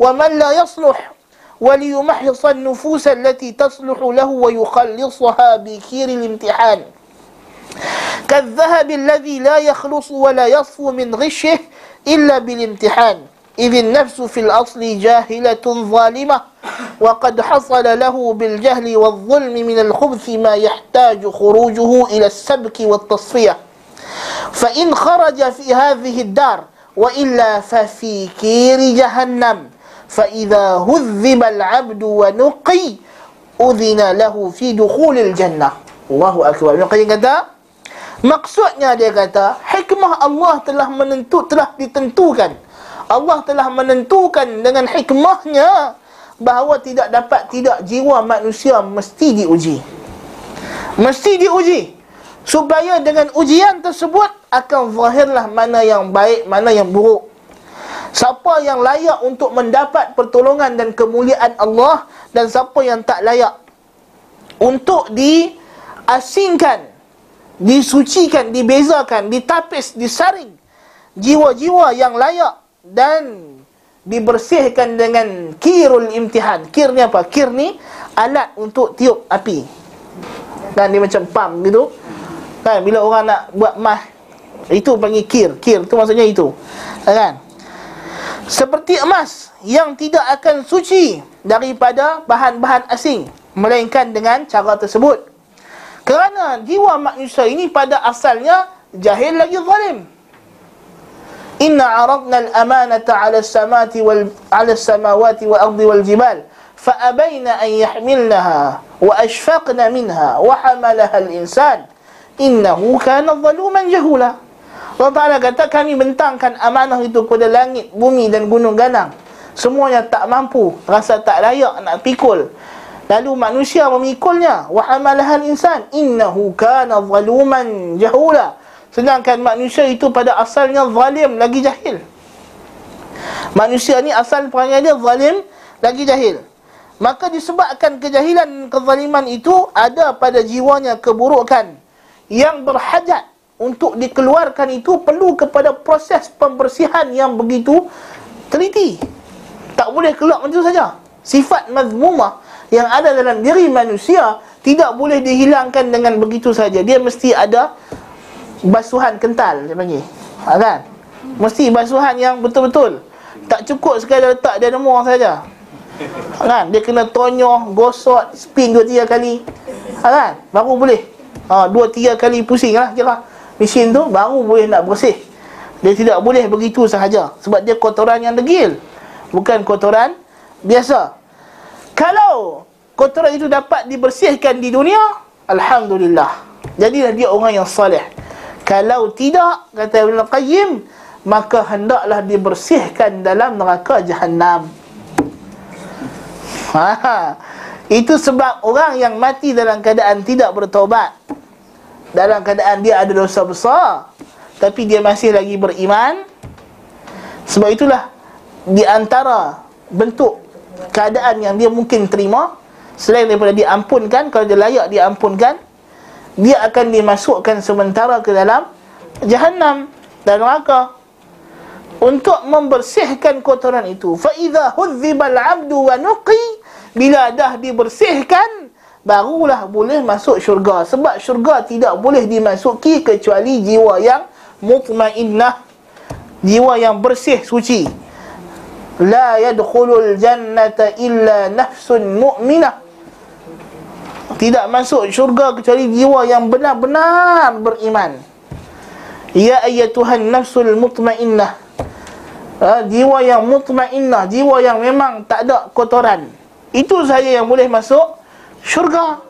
ومن لا يصلح وليمحص النفوس التي تصلح له ويخلصها بكير الامتحان كالذهب الذي لا يخلص ولا يصفو من غشه إلا بالامتحان. إذ النفس في الأصل جاهلة ظالمة وقد حصل له بالجهل والظلم من الخبث ما يحتاج خروجه إلى السبك والتصفية. فإن خرج في هذه الدار وإلا ففي كير جهنم. فإذا هذب العبد ونقي أذن له في دخول الجنة. الله أكبر. Maksudnya dia kata Hikmah Allah telah menentu Telah ditentukan. Allah telah menentukan dengan hikmahnya Bahawa tidak dapat Tidak jiwa manusia mesti diuji. Mesti diuji. Supaya dengan ujian tersebut Akan zahirlah mana yang baik Mana yang buruk. Siapa yang layak untuk mendapat pertolongan dan kemuliaan Allah Dan siapa yang tak layak Untuk diasingkan disucikan, dibezakan, ditapis, disaring jiwa-jiwa yang layak dan dibersihkan dengan kirul imtihan. Kir ni apa? Kir ni alat untuk tiup api. Kan dia macam pump gitu. Kan bila orang nak buat mah itu panggil kir. Kir tu maksudnya itu. Kan? Seperti emas yang tidak akan suci daripada bahan-bahan asing melainkan dengan cara tersebut. Kerana jiwa manusia ini pada asalnya jahil lagi zalim. Inna aradna al-amanata 'ala as-samawati wal 'ala as-samawati wal ardi wal jibal fa an yahmilnaha wa ashfaqna minha wa hamalaha al-insan innahu kana zaluman jahula. Allah Ta'ala kata kami bentangkan amanah itu kepada langit, bumi dan gunung ganang. Semuanya tak mampu, rasa tak layak nak pikul. Lalu manusia memikulnya wa hamalahal insan innahu kana zaluman jahula. Sedangkan manusia itu pada asalnya zalim lagi jahil. Manusia ni asal perangai dia zalim lagi jahil. Maka disebabkan kejahilan dan kezaliman itu ada pada jiwanya keburukan yang berhajat untuk dikeluarkan itu perlu kepada proses pembersihan yang begitu teliti. Tak boleh keluar macam itu saja. Sifat mazmumah yang ada dalam diri manusia tidak boleh dihilangkan dengan begitu saja. Dia mesti ada basuhan kental dia panggil. Ha, kan? Mesti basuhan yang betul-betul. Tak cukup sekadar letak dia nemu saja. Ha, kan? Dia kena tonyoh, gosok, spin dua tiga kali. Ha, kan? Baru boleh. Ha, dua tiga kali pusing lah kira. Mesin tu baru boleh nak bersih. Dia tidak boleh begitu sahaja. Sebab dia kotoran yang degil. Bukan kotoran biasa. Kalau kotoran itu dapat dibersihkan di dunia, alhamdulillah. Jadilah dia orang yang soleh. Kalau tidak, kata Ibn Qayyim, maka hendaklah dibersihkan dalam neraka jahannam. Ha, itu sebab orang yang mati dalam keadaan tidak bertobat. Dalam keadaan dia ada dosa besar. Tapi dia masih lagi beriman. Sebab itulah di antara bentuk keadaan yang dia mungkin terima selain daripada diampunkan kalau dia layak diampunkan dia akan dimasukkan sementara ke dalam jahannam dan neraka. Untuk membersihkan kotoran itu fa idza hudzibal 'abdu wa nuqi bila dah dibersihkan barulah boleh masuk syurga. Sebab syurga tidak boleh dimasuki kecuali jiwa yang mutmainnah jiwa yang bersih suci la yadkhulul jannata illa nafsun mu'minah tidak masuk syurga kecuali jiwa yang benar-benar beriman. Ya ayyatuhan nafsul mutmainnah. Ha, jiwa yang mutmainnah jiwa yang memang tak ada kotoran. Itu saja yang boleh masuk syurga.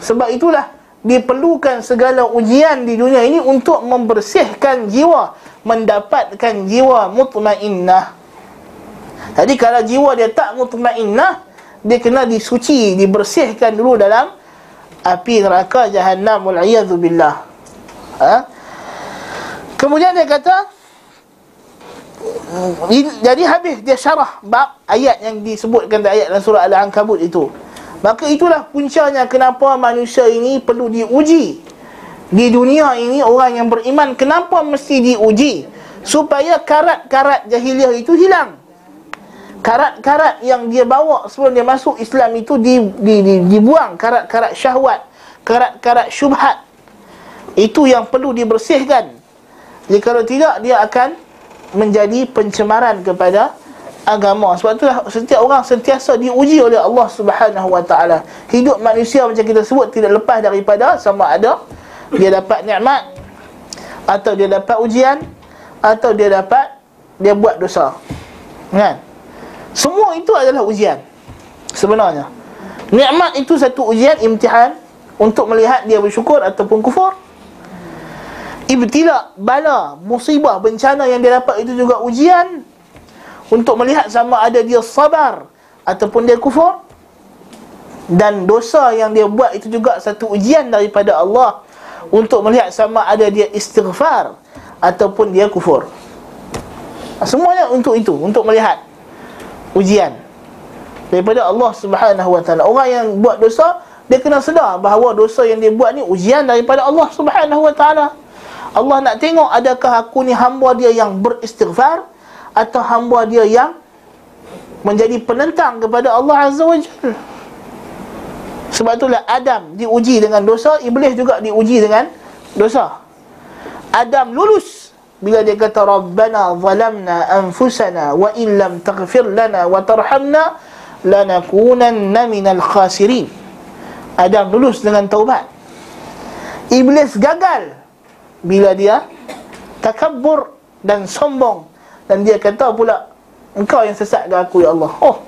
Sebab itulah diperlukan segala ujian di dunia ini untuk membersihkan jiwa mendapatkan jiwa mutmainnah jadi kalau jiwa dia tak mutmainnah dia kena disuci dibersihkan dulu dalam api neraka jahannam wal billah. Ha? kemudian dia kata jadi habis dia syarah bab ayat yang disebutkan dalam ayat dalam surah Al-Ankabut itu. Maka itulah puncanya kenapa manusia ini perlu diuji. Di dunia ini orang yang beriman Kenapa mesti diuji Supaya karat-karat jahiliah itu hilang Karat-karat yang dia bawa sebelum dia masuk Islam itu di, di, di, dibuang Karat-karat syahwat Karat-karat syubhat Itu yang perlu dibersihkan Jadi kalau tidak dia akan menjadi pencemaran kepada agama. Sebab itulah setiap orang sentiasa diuji oleh Allah Subhanahu Wa Taala. Hidup manusia macam kita sebut tidak lepas daripada sama ada dia dapat nikmat atau dia dapat ujian atau dia dapat dia buat dosa. Kan? Semua itu adalah ujian. Sebenarnya. Nikmat itu satu ujian imtihan untuk melihat dia bersyukur ataupun kufur. Ibtila, bala, musibah, bencana yang dia dapat itu juga ujian untuk melihat sama ada dia sabar ataupun dia kufur dan dosa yang dia buat itu juga satu ujian daripada Allah untuk melihat sama ada dia istighfar ataupun dia kufur semuanya untuk itu untuk melihat ujian daripada Allah Subhanahu wa taala orang yang buat dosa dia kena sedar bahawa dosa yang dia buat ni ujian daripada Allah Subhanahu wa taala Allah nak tengok adakah aku ni hamba dia yang beristighfar atau hamba dia yang menjadi penentang kepada Allah Azza wa Jalla. Sebab itulah Adam diuji dengan dosa, Iblis juga diuji dengan dosa. Adam lulus bila dia kata Rabbana zalamna anfusana wa in lam taghfir lana wa tarhamna lanakunanna minal khasirin. Adam lulus dengan taubat. Iblis gagal bila dia takabur dan sombong. Dan dia kata pula Engkau yang sesatkan aku ya Allah. Oh.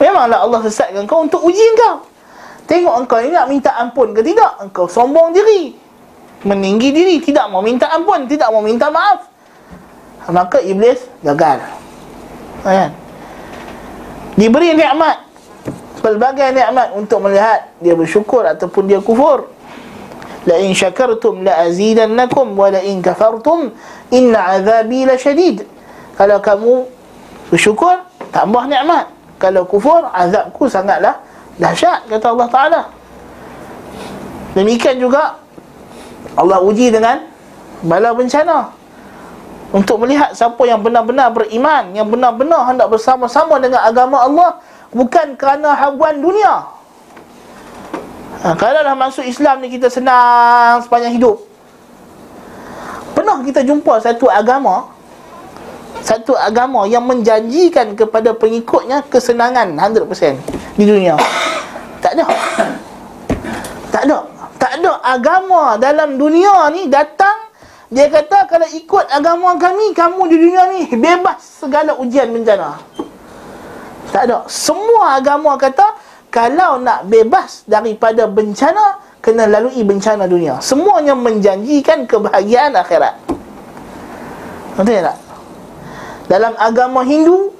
Memanglah Allah sesatkan kau untuk uji engkau? Tengok engkau nak minta ampun ke tidak Engkau sombong diri Meninggi diri Tidak mau minta ampun Tidak mau minta maaf Maka Iblis gagal Kan Diberi nikmat Pelbagai nikmat untuk melihat Dia bersyukur ataupun dia kufur La in syakartum la azidannakum wa la in kafartum inna azabi la syadid. Kalau kamu bersyukur, tambah nikmat. Kalau kufur, azabku sangatlah dahsyat kata Allah Taala. Demikian juga Allah uji dengan bala bencana. Untuk melihat siapa yang benar-benar beriman, yang benar-benar hendak bersama-sama dengan agama Allah bukan kerana habuan dunia, ha, Kalau dah masuk Islam ni kita senang sepanjang hidup. Pernah kita jumpa satu agama Satu agama yang menjanjikan kepada pengikutnya kesenangan 100% di dunia? Tak ada. Tak ada Tak ada agama dalam dunia ni datang dia kata kalau ikut agama kami Kamu di dunia ni bebas segala ujian bencana. Tak ada. Semua agama kata kalau nak bebas daripada bencana kena lalui bencana dunia. Semuanya menjanjikan kebahagiaan akhirat. Betul tak? Dalam agama Hindu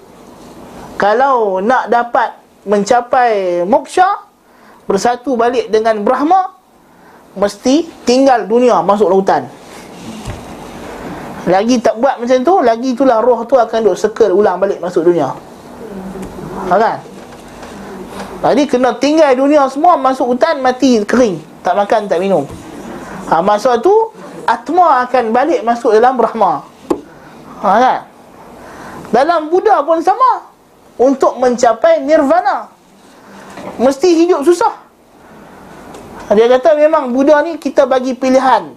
kalau nak dapat mencapai moksha bersatu balik dengan Brahma mesti tinggal dunia masuk lautan. Lagi tak buat macam tu lagi itulah roh tu akan duk circle ulang balik masuk dunia. Ha kan? Jadi kena tinggal dunia semua Masuk hutan mati kering Tak makan tak minum. Ha, Masa tu Atma akan balik masuk dalam Brahma. Ha, kan? Dalam Buddha pun sama Untuk mencapai nirvana. Mesti hidup susah Dia kata memang Buddha ni kita bagi pilihan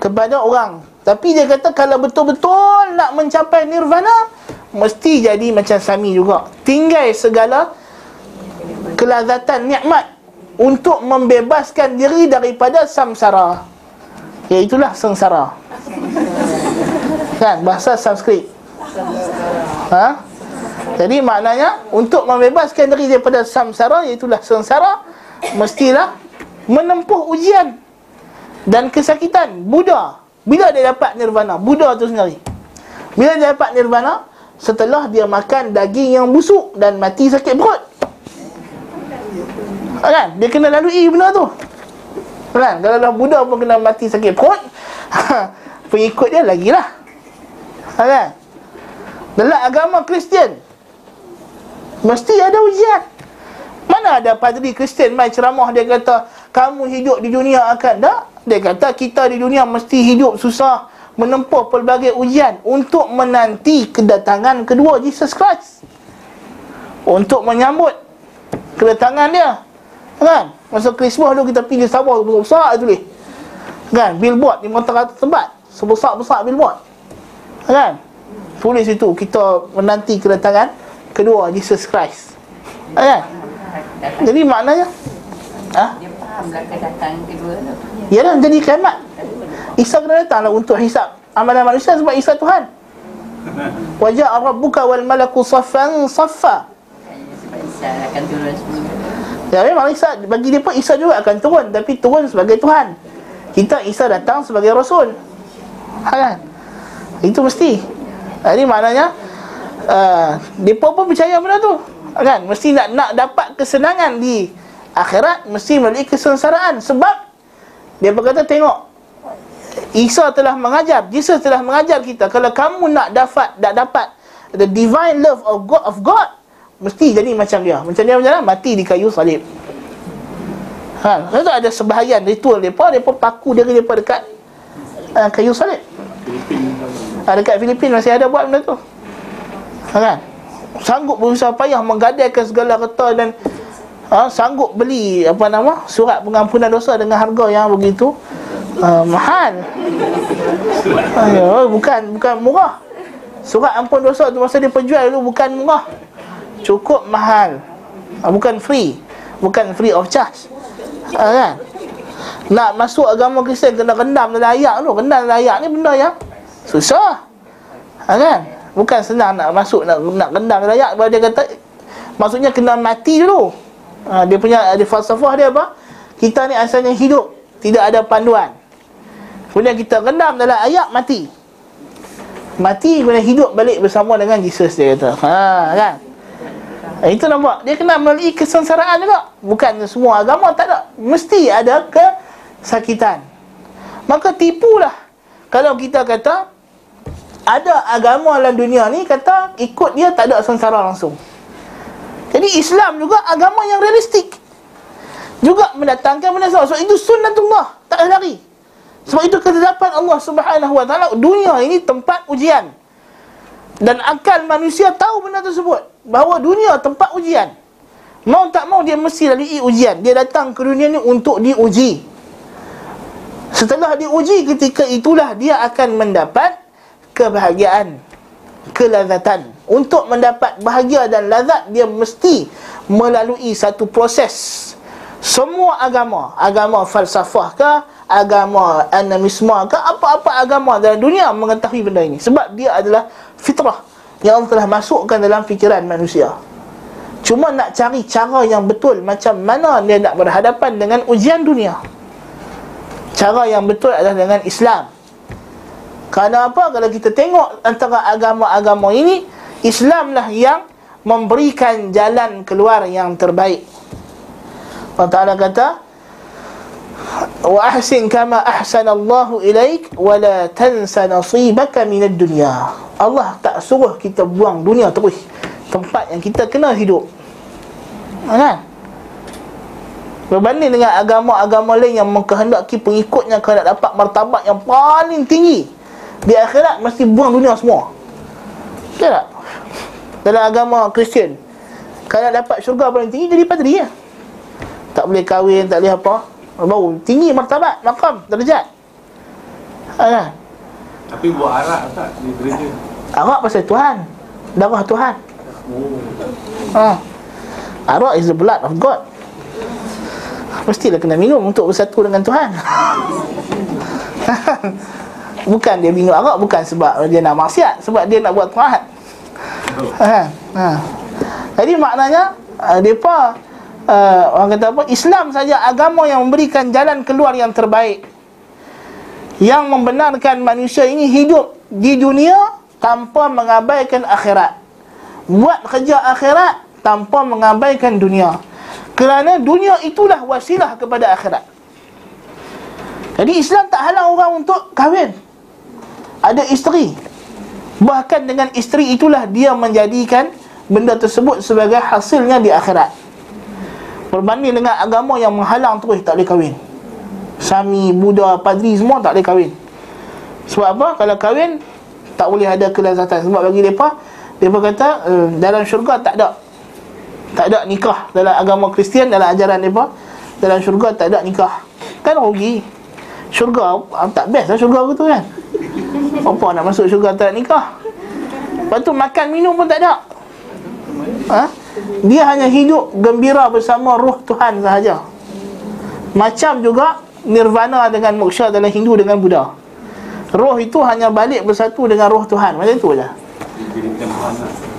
Kepada orang. Tapi dia kata kalau betul-betul nak mencapai nirvana Mesti jadi macam Sami juga. Tinggal segala kelazatan nikmat untuk membebaskan diri daripada samsara. Iaitulah sengsara. Kan? Bahasa sanskrit. Ha? Jadi maknanya untuk membebaskan diri daripada samsara iaitu sengsara mestilah menempuh ujian dan kesakitan. Buddha bila dia dapat nirvana? Buddha tu sendiri. Bila dia dapat nirvana setelah dia makan daging yang busuk dan mati sakit perut. Kan? Dia kena lalui benda tu. Kan? Kalau dah Buddha pun kena mati sakit perut, [LAUGHS] pengikut dia lagilah. Kan? Dalam agama Kristian mesti ada ujian. Mana ada padri Kristian mai ceramah dia kata kamu hidup di dunia akan tak? Dia kata kita di dunia mesti hidup susah menempuh pelbagai ujian untuk menanti kedatangan kedua Jesus Christ. Untuk menyambut kedatangan dia. Kan? Masa Christmas tu kita pergi Sabah besar-besar tulis. Kan? Billboard di rata tempat. Sebesar-besar billboard. Kan? Tulis itu kita menanti kedatangan kedua Jesus Christ. Kan? Jadi maknanya ha? Kedatangan kedua tu. Yalah jadi kiamat. Isa kena datanglah untuk hisap amalan manusia sebab Isa Tuhan. [LAUGHS] Wajah rabbuka wal malaku saffan saffa. Sebab Isa akan turun semula. Ya memang Isa bagi dia pun Isa juga akan turun tapi turun sebagai Tuhan. Kita Isa datang sebagai rasul. Ha, kan? Itu mesti. Jadi maknanya uh, depa pun percaya benda tu kan mesti nak nak dapat kesenangan di akhirat mesti melalui kesengsaraan. Sebab dia berkata tengok Isa telah mengajar Jesus telah mengajar kita kalau kamu nak dapat nak dapat the divine love of God of God mesti jadi macam dia. Macam dia macam mana? Mati di kayu salib. Ha itu ada sebahagian ritual depa depa paku diri depa dekat uh, kayu salib. Ha, dekat Filipin masih ada buat benda tu. Ha, kan? Sanggup berusaha payah menggadaikan segala harta dan ha, sanggup beli apa nama surat pengampunan dosa dengan harga yang begitu uh, mahal. Ayo, bukan bukan murah. Surat ampun dosa tu masa dia penjual dulu bukan murah. Cukup mahal. Ha, bukan free. Bukan free of charge. Ha, kan? Nak masuk agama Kristian kena rendam dalam ayat tu. Rendam dalam ayat ni benda yang susah. Ha, kan? Bukan senang nak masuk nak nak rendam rakyat sebab dia kata maksudnya kena mati dulu. Ha, dia punya ada falsafah dia apa? Kita ni asalnya hidup, tidak ada panduan. Kemudian kita rendam dalam ayat mati. Mati kemudian hidup balik bersama dengan Jesus dia kata. Ha kan? Ha, itu nampak dia kena melalui kesengsaraan juga. Bukan semua agama tak ada. Mesti ada kesakitan. Maka tipulah kalau kita kata ada agama dalam dunia ni kata ikut dia tak ada sengsara langsung. Jadi Islam juga agama yang realistik. Juga mendatangkan benda. Sebab itu sunnatullah. Tak ada lari. Sebab itu ketetapan Allah Subhanahu Wa Taala dunia ini tempat ujian. Dan akal manusia tahu benda tersebut. Bahawa dunia tempat ujian. Mau tak mau dia mesti lalui ujian. Dia datang ke dunia ni untuk diuji. Setelah diuji ketika itulah dia akan mendapat kebahagiaan kelazatan untuk mendapat bahagia dan lazat dia mesti melalui satu proses. Semua agama agama falsafah ke agama animisme ke apa-apa agama dalam dunia mengetahui benda ini. Sebab dia adalah fitrah yang Allah telah masukkan dalam fikiran manusia. Cuma nak cari cara yang betul macam mana dia nak berhadapan dengan ujian dunia. Cara yang betul adalah dengan Islam kerana apa? Kalau kita tengok antara agama-agama ini, Islamlah yang memberikan jalan keluar yang terbaik. Allah Ta'ala kata, kama ahsan Allahu ilaik wa la tansa nasibaka minad dunya. Allah tak suruh kita buang dunia terus. Tempat yang kita kena hidup. Kan? Berbanding dengan agama-agama lain yang mengkehendaki pengikutnya kena dapat martabat yang paling tinggi di akhirat mesti buang dunia semua. Betul tak? Dalam agama Kristian. Kalau dapat syurga paling tinggi jadi padri ya. Tak boleh kahwin, tak boleh apa. Baru tinggi martabat, makam, derajat. Kan? Tapi buat arak tak di gereja? Arak pasal Tuhan. Darah Tuhan. Oh. Ha. Arak is the blood of God. Mestilah kena minum untuk bersatu dengan Tuhan. [LAUGHS] Bukan dia minum arak bukan sebab dia nak maksiat, sebab dia nak buat taat. Ha. ha. Jadi maknanya uh, depa uh, orang kata apa Islam saja agama yang memberikan jalan keluar yang terbaik yang membenarkan manusia ini hidup di dunia tanpa mengabaikan akhirat buat kerja akhirat tanpa mengabaikan dunia kerana dunia itulah wasilah kepada akhirat jadi Islam tak halang orang untuk kahwin ada isteri. Bahkan dengan isteri itulah dia menjadikan benda tersebut sebagai hasilnya di akhirat. Berbanding dengan agama yang menghalang terus tak boleh kahwin. Sami, Buddha, Padri semua tak boleh kahwin. Sebab apa? kalau kahwin tak boleh ada kelazatan sebab bagi mereka mereka kata uh, dalam syurga tak ada. Tak ada nikah dalam agama Kristian dalam ajaran mereka dalam syurga tak ada nikah. Kan rugi. Syurga ah, tak best lah syurga tu kan apa nak masuk syurga tak nikah. Lepas tu makan minum pun tak ada. Ha? Dia hanya hidup gembira bersama roh Tuhan sahaja. Macam juga nirvana dengan moksha dalam Hindu dengan Buddha. Roh itu hanya balik bersatu dengan roh Tuhan. Macam tu je.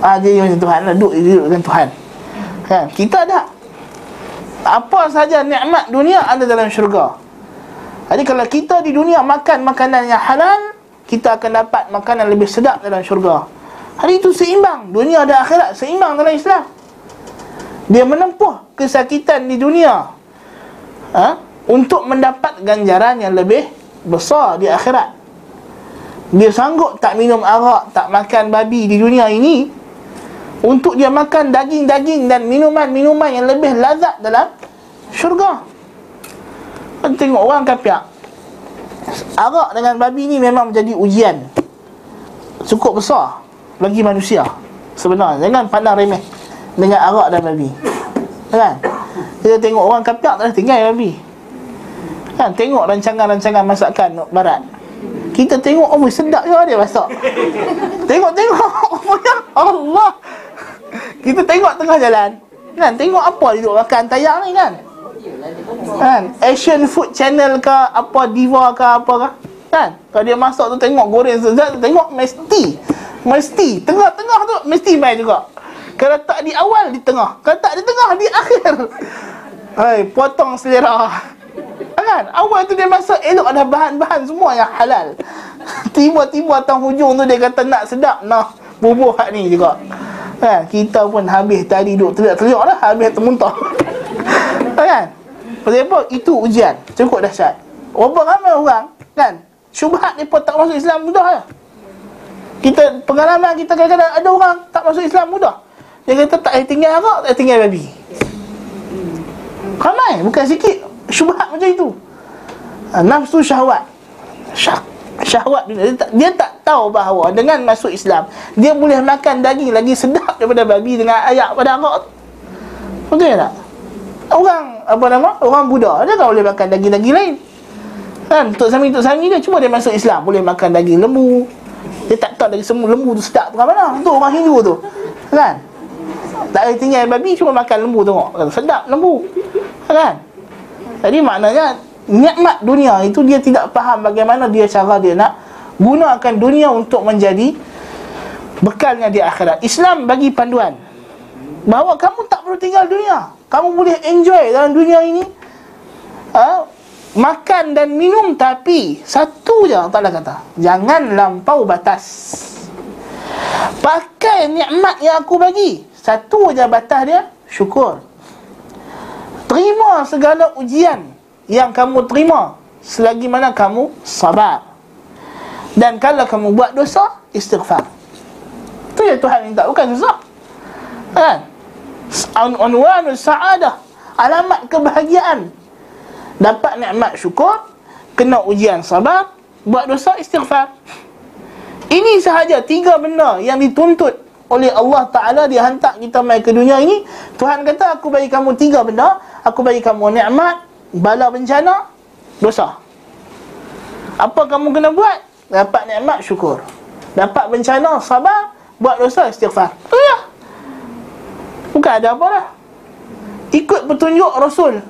Ah, jadi macam Tuhan lah, duduk, duduk dengan Tuhan. Kan? Kita ada. Apa saja nikmat dunia ada dalam syurga. Jadi kalau kita di dunia makan makanan yang halal Kita akan dapat makanan lebih sedap dalam syurga. Hari itu seimbang. Dunia dan akhirat seimbang dalam Islam. Dia menempuh kesakitan di dunia. Ha? Untuk mendapat ganjaran yang lebih besar di akhirat. Dia sanggup tak minum arak Tak makan babi di dunia ini. Untuk dia makan daging-daging Dan minuman-minuman yang lebih lazat dalam syurga. Kan tengok orang kapiak Arak dengan babi ni memang menjadi ujian. Cukup besar bagi manusia sebenarnya. Jangan pandang remeh dengan arak dan babi. Kan? Kita tengok orang kapiak tak ada tinggal babi. Kan? Tengok rancangan-rancangan masakan barat. Kita tengok oh sedap je dia masak. Tengok-tengok [LAUGHS] Allah. Kita tengok tengah jalan. Kan? Tengok apa duduk makan tayang ni kan kan? Asian Food Channel ke apa Diva ke apa ke kan? Kalau dia masak tu tengok goreng sezat tengok mesti Mesti Tengah-tengah tu Mesti main juga. Kalau tak di awal Di tengah. Kalau tak di tengah Di akhir. Hai Potong selera. Kan? Awal tu dia masuk Elok ada bahan-bahan Semua yang halal. [LAUGHS] Tiba-tiba atas hujung tu Dia kata nak sedap Nah. Bubuh hak ni juga Kan Kita pun habis tadi Duduk teriak-teriak lah Habis termuntah [LAUGHS] Kan Pasal apa? Itu ujian Cukup dahsyat Berapa ramai orang Kan Syubhat ni pun tak masuk Islam mudah lah kita pengalaman kita kadang-kadang ada orang tak masuk Islam mudah. Dia kata tak payah tinggal arak, tak payah tinggal babi. Ramai, bukan sikit syubhat macam itu. Ha, nafsu syahwat. Syah, syahwat dia, dia, tak, dia tak tahu bahawa dengan masuk Islam, dia boleh makan daging lagi sedap daripada babi dengan ayak pada arak. Betul tak? Orang apa nama? Orang Buddha dia tak boleh makan daging-daging lain. Kan? Tok Sami Tok Sami dia cuma dia masuk Islam boleh makan daging lembu, dia tak tahu dari semua lembu tu sedap tu mana Untuk orang Hindu tu Kan Tak ada tinggal babi Cuma makan lembu tengok Sedap lembu Kan Jadi maknanya Nikmat dunia itu dia tidak faham bagaimana dia cara dia nak Gunakan dunia untuk menjadi Bekalnya di akhirat. Islam bagi panduan Bahawa kamu tak perlu tinggal dunia. Kamu boleh enjoy dalam dunia ini ha? makan dan minum tapi satu je Allah Taala kata. Jangan lampau batas. Pakai nikmat yang aku bagi. Satu je batas dia syukur. Terima segala ujian yang kamu terima selagi mana kamu sabar. Dan kalau kamu buat dosa istighfar. Itu yang Tuhan minta bukan susah kan? Unwanul sa'adah. Alamat kebahagiaan. Dapat nikmat syukur kena ujian sabar buat dosa istighfar. Ini sahaja tiga benda yang dituntut oleh Allah Ta'ala dia hantar kita mai ke dunia ini. Tuhan kata aku bagi kamu tiga benda. Aku bagi kamu nikmat bala bencana dosa. Apa kamu kena buat? Dapat nikmat syukur. Dapat bencana sabar buat dosa istighfar. Tu ya bukan ada apa lah ikut petunjuk Rasul.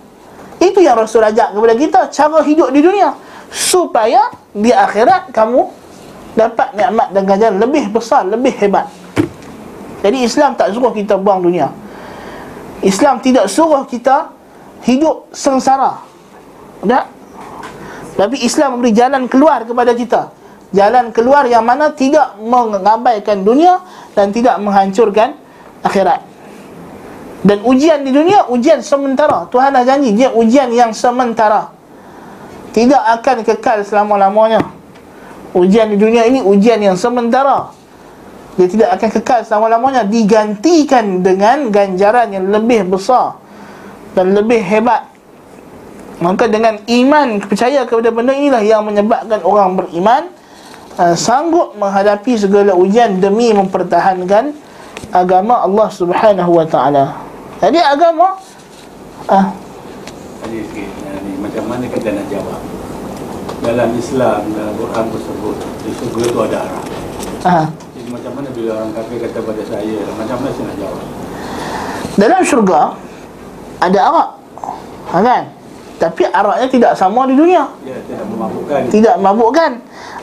Itu yang Rasul ajak kepada kita Cara hidup di dunia. Supaya di akhirat kamu Dapat nikmat dan ganjaran lebih besar, lebih hebat. Jadi Islam tak suruh kita buang dunia. Islam tidak suruh kita hidup sengsara. Tak? Tapi Islam memberi jalan keluar kepada kita. Jalan keluar yang mana tidak mengabaikan dunia Dan tidak menghancurkan akhirat. Dan ujian di dunia, ujian sementara. Tuhan dah janji, dia ujian yang sementara. Tidak akan kekal selama-lamanya. Ujian di dunia ini ujian yang sementara. Dia tidak akan kekal selama-lamanya. Digantikan dengan ganjaran yang lebih besar Dan lebih hebat. Maka dengan iman percaya kepada benda inilah Yang menyebabkan orang beriman uh, Sanggup menghadapi segala ujian Demi mempertahankan Agama Allah subhanahu wa ta'ala. Jadi agama uh, Tadi sikit ni, Macam mana kita nak jawab? Dalam Islam Dalam Quran tersebut Di surga itu ada arah. Uh, Jadi macam mana bila orang kafir kata pada saya Macam mana saya nak jawab? Dalam syurga Ada arak. Ha, Kan? Tapi araknya tidak sama di dunia. Ya tidak memabukkan. Tidak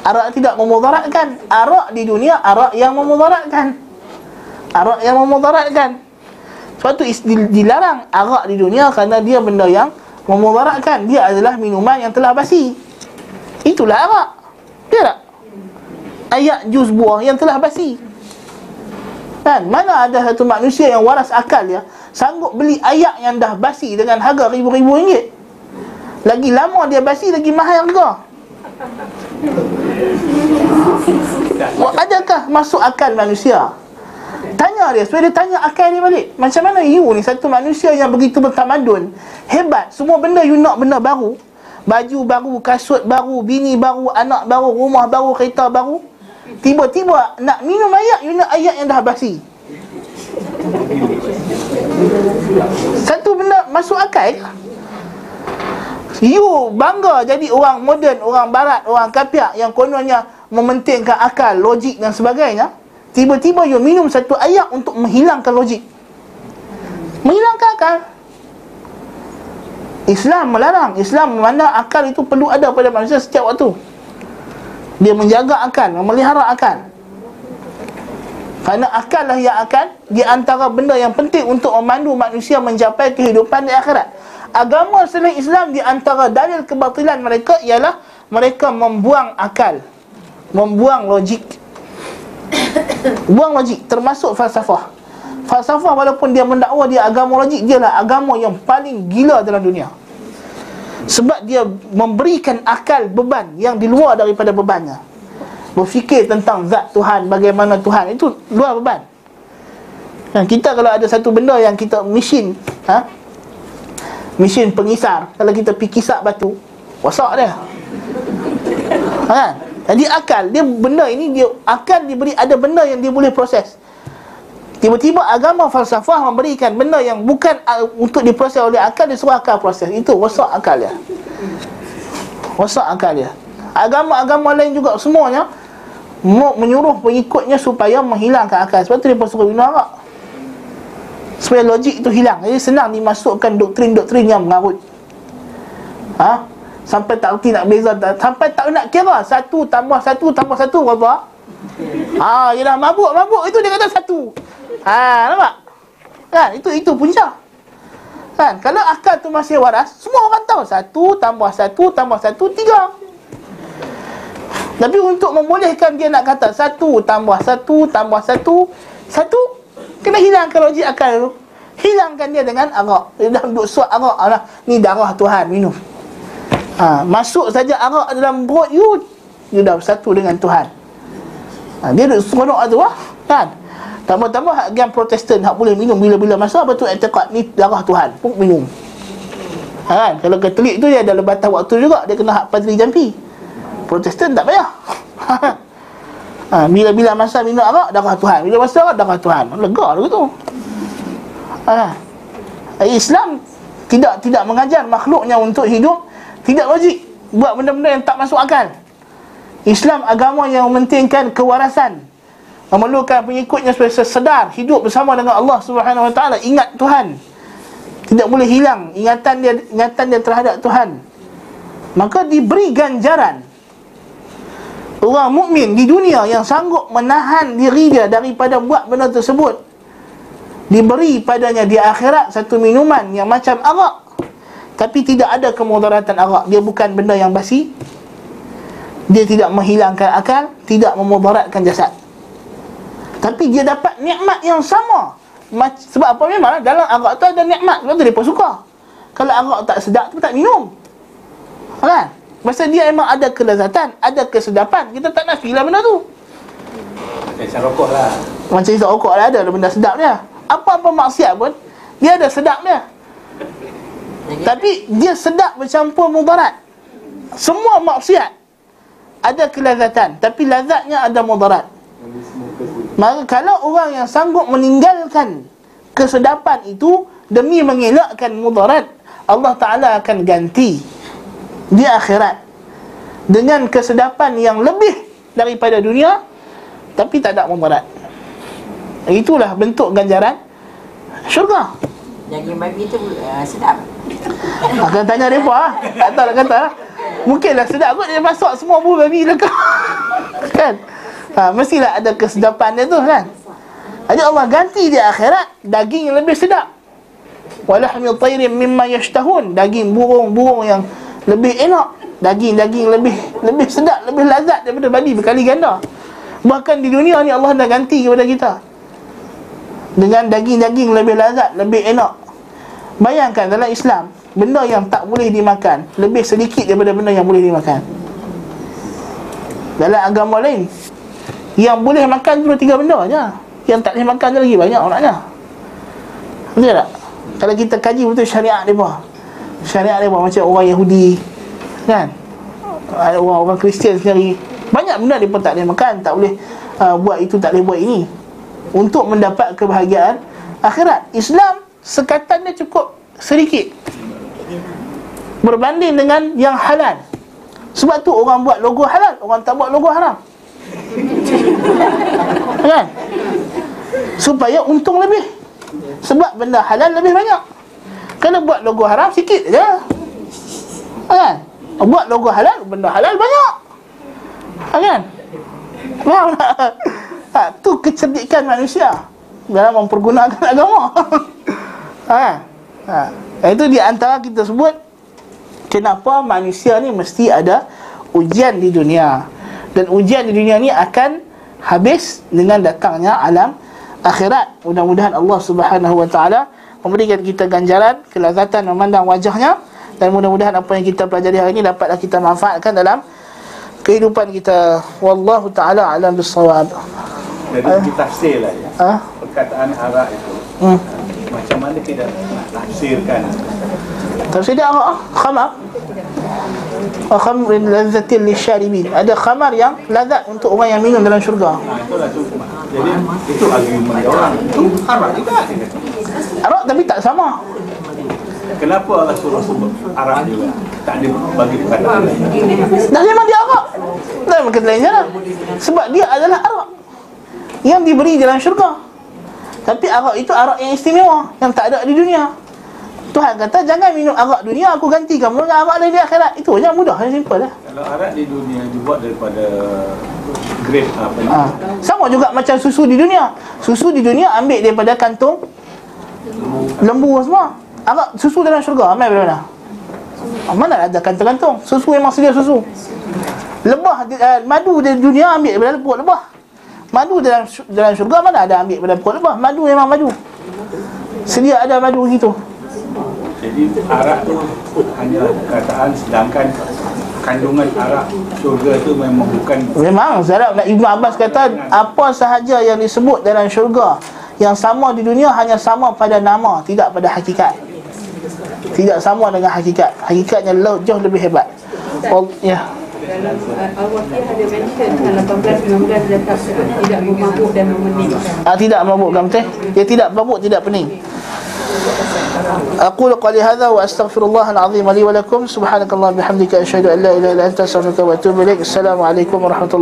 Arak tidak memudaratkan. Arak di dunia Arak yang memudaratkan. Arak yang memudaratkan. Sebab tu dilarang Arak di dunia Kerana dia benda yang Memudaratkan. Dia adalah minuman yang telah basi. Itulah arak. Dia tak? Ayak jus buah yang telah basi. Kan? Mana ada satu manusia yang waras akal ya Sanggup beli ayak yang dah basi Dengan harga ribu-ribu ringgit? Lagi lama dia basi Lagi mahal harga. Adakah masuk akal manusia? Tanya dia, supaya dia tanya akal dia balik. Macam mana you ni, satu manusia yang begitu bertamadun Hebat, semua benda you nak benda baru? Baju baru, kasut baru, bini baru, anak baru, rumah baru, kereta baru? Tiba-tiba nak minum ayak, you nak ayak yang dah basi Satu benda masuk akal? You bangga jadi orang moden, orang barat, orang kapiak yang kononnya mementingkan akal, logik dan sebagainya. Tiba-tiba you minum satu ayak untuk menghilangkan logik. Menghilangkan akal. Islam melarang. Islam memandang akal itu perlu ada pada manusia setiap waktu. Dia menjaga akal, memelihara akal. Kerana akal lah yang akan di antara benda yang penting untuk memandu manusia mencapai kehidupan di akhirat. Agama selain Islam di antara dalil kebatilan mereka ialah mereka membuang akal. Membuang logik. [COUGHS] Buang logik termasuk falsafah. Falsafah walaupun dia mendakwa dia agama logik, dialah agama yang paling gila dalam dunia. Sebab dia memberikan akal beban yang di luar daripada bebannya. Berfikir tentang zat Tuhan, bagaimana Tuhan itu luar beban. Dan kita kalau ada satu benda yang kita mesin, ha? Mesin pengisar, kalau kita pergi kisar batu, wasak dia. Ha? Jadi akal dia benda ini dia akan diberi ada benda yang dia boleh proses. Tiba-tiba agama falsafah memberikan benda yang bukan untuk diproses oleh akal dia suruh akal proses. Itu wasak akal dia. Wasak akal dia. Agama-agama lain juga semuanya menyuruh pengikutnya supaya menghilangkan akal. Sebab tu dia pun minum arak. Supaya logik itu hilang. Jadi senang dimasukkan doktrin-doktrin yang mengarut. Ha? Sampai tak erti nak beza Sampai tak nak kira Satu tambah satu tambah satu berapa? Ha, dia dah mabuk, mabuk Itu dia kata satu Ha, nampak? Kan, itu itu punca Kan, kalau akal tu masih waras Semua orang tahu Satu tambah satu tambah satu, tiga Tapi untuk membolehkan dia nak kata Satu tambah satu tambah satu Satu Kena hilangkan logik akal tu. Hilangkan dia dengan arak. Dia dah duduk suap arak Alah, Ni darah Tuhan, minum. Ha, Masuk saja arak dalam perut you You dah bersatu dengan Tuhan. Ha, Dia duduk seronok tu lah Kan Tambah-tambah hak yang protestan Hak boleh minum. Bila-bila masa Betul etikad ni darah Tuhan. Pun minum. Ha, kan? Kalau katolik tu dia ada lebatan waktu juga Dia kena hak padri jampi Protestan tak payah [LAUGHS] ha, Bila-bila masa minum arak Darah Tuhan Bila masa arak darah Tuhan Lega lah tu ha. Islam tidak tidak mengajar makhluknya untuk hidup tidak logik buat benda-benda yang tak masuk akal. Islam agama yang mementingkan kewarasan. Memerlukan pengikutnya supaya sedar hidup bersama dengan Allah Subhanahu Wa Taala, ingat Tuhan. Tidak boleh hilang ingatan dia ingatan dia terhadap Tuhan. Maka diberi ganjaran Orang mukmin di dunia yang sanggup menahan diri dia daripada buat benda tersebut diberi padanya di akhirat satu minuman yang macam arak tapi tidak ada kemudaratan arak. Dia bukan benda yang basi. Dia tidak menghilangkan akal tidak memudaratkan jasad. Tapi dia dapat nikmat yang sama. Sebab apa? Memang dalam arak tu ada nikmat. Sebab tu dia pun suka. Kalau arak tak sedap tu tak minum. Kan Masa dia memang ada kelezatan Ada kesedapan Kita tak nafi lah benda tu. Macam rokok lah. Macam isap rokok lah Ada benda sedap dia. Apa-apa maksiat pun Dia ada sedap dia. Tapi dia sedap bercampur mudarat. Semua maksiat Ada kelezatan Tapi lazatnya ada mudarat. Maka kalau orang yang sanggup meninggalkan Kesedapan itu Demi mengelakkan mudarat Allah Ta'ala akan ganti di akhirat dengan kesedapan yang lebih daripada dunia tapi tak ada mudarat. Itulah bentuk ganjaran syurga. Daging babi tu uh, sedap. Akan tanya mereka ah. Tak tahu nak kata. Mungkinlah sedap kot dia masuk semua bulu babi lekar. kan? Ha, mestilah ada kesedapan dia tu kan. Jadi Allah ganti di akhirat daging yang lebih sedap. Walahmi tayrin mimma yashtahun. Daging burung-burung yang lebih enak daging-daging lebih lebih sedap lebih lazat daripada babi berkali ganda. Bahkan di dunia ni Allah dah ganti kepada kita. Dengan daging-daging lebih lazat lebih enak bayangkan dalam Islam benda yang tak boleh dimakan lebih sedikit daripada benda yang boleh dimakan. Dalam agama lain yang boleh makan cuma tiga benda je. Yang tak boleh makan lagi banyak orangnya betul tak? Kalau kita kaji betul syariat apa syariat dia buat macam orang Yahudi kan? Ada orang orang Kristian sendiri banyak benda dia pun tak boleh makan tak boleh uh, buat itu tak boleh buat ini. Untuk mendapat kebahagiaan akhirat. Islam sekatan dia cukup sedikit. Berbanding dengan yang halal. Sebab tu orang buat logo halal orang tak buat logo haram. [LAUGHS] Kan? Supaya untung lebih. Sebab benda halal lebih banyak kalau buat logo haram sikit je. Kan? Buat logo halal Benda halal banyak. Kan? Faham [LAUGHS] ha, Tu kecerdikan manusia. Dalam mempergunakan [LAUGHS] agama. Ha, ha. Itu di antara kita sebut Kenapa manusia ni mesti ada Ujian di dunia. Dan ujian di dunia ni akan Habis dengan datangnya alam Akhirat. Mudah-mudahan Allah subhanahu wa ta'ala memberikan kita ganjaran kelazatan memandang wajahnya. Dan mudah-mudahan apa yang kita pelajari hari ini dapatlah kita manfaatkan dalam kehidupan kita. Wallahu taala alam bisawab jadi uh, kita tafsirlah ya. Uh, perkataan arak itu. Uh, macam mana kita tafsirkan? Tafsir dia arak khamar wa khamrin lazzatin lisyaribin. Ada khamar yang lazat untuk orang yang minum dalam syurga. Nah, itulah tu jadi itu argument orang. Itu arak juga. Arak tapi tak sama. Kenapa Allah suruh sebut arak juga? Tak ada bagi perkataan Dah memang dia arak Dah memang kata lainnya lah Sebab dia adalah arak Yang diberi dalam syurga. Tapi arak itu arak yang istimewa Yang tak ada di dunia Tuhan kata jangan minum arak dunia Aku ganti kamu dengan arak di akhirat. Itu aja mudah, yang simple lah. Kalau arak di dunia dibuat daripada grade apa ni? Ha. Sama juga macam susu di dunia. Susu di dunia ambil daripada kantung Lembu semua. Agak susu dalam syurga Amai dari mana? Ah, mana ada kantung-kantung? Susu memang sedia susu. Lebah uh, Madu di dunia ambil daripada pokok lebah. Madu dalam dalam syurga mana ada ambil daripada pokok lebah? Madu memang madu. Sedia ada madu gitu Jadi arak tu hanya kataan sedangkan kandungan arak syurga tu memang bukan Memang Zarab Ibn Abbas kata Apa sahaja yang disebut dalam syurga yang sama di dunia hanya sama pada nama tidak pada hakikat. Tidak sama dengan hakikat. Hakikatnya jauh lebih hebat. Oh, ya. Dalam uh, ada mention 18-19 letak tidak memabuk dan memening. Ah, tidak mabuk gamteh dia tidak mabuk tidak pening أقول قولي هذا وأستغفر الله العظيم لي ولكم. سبحانك اللهم وبحمدك أشهد أن لا إله إلا أنت أستغفرك وأتوب إليك. السلام عليكم ورحمة الله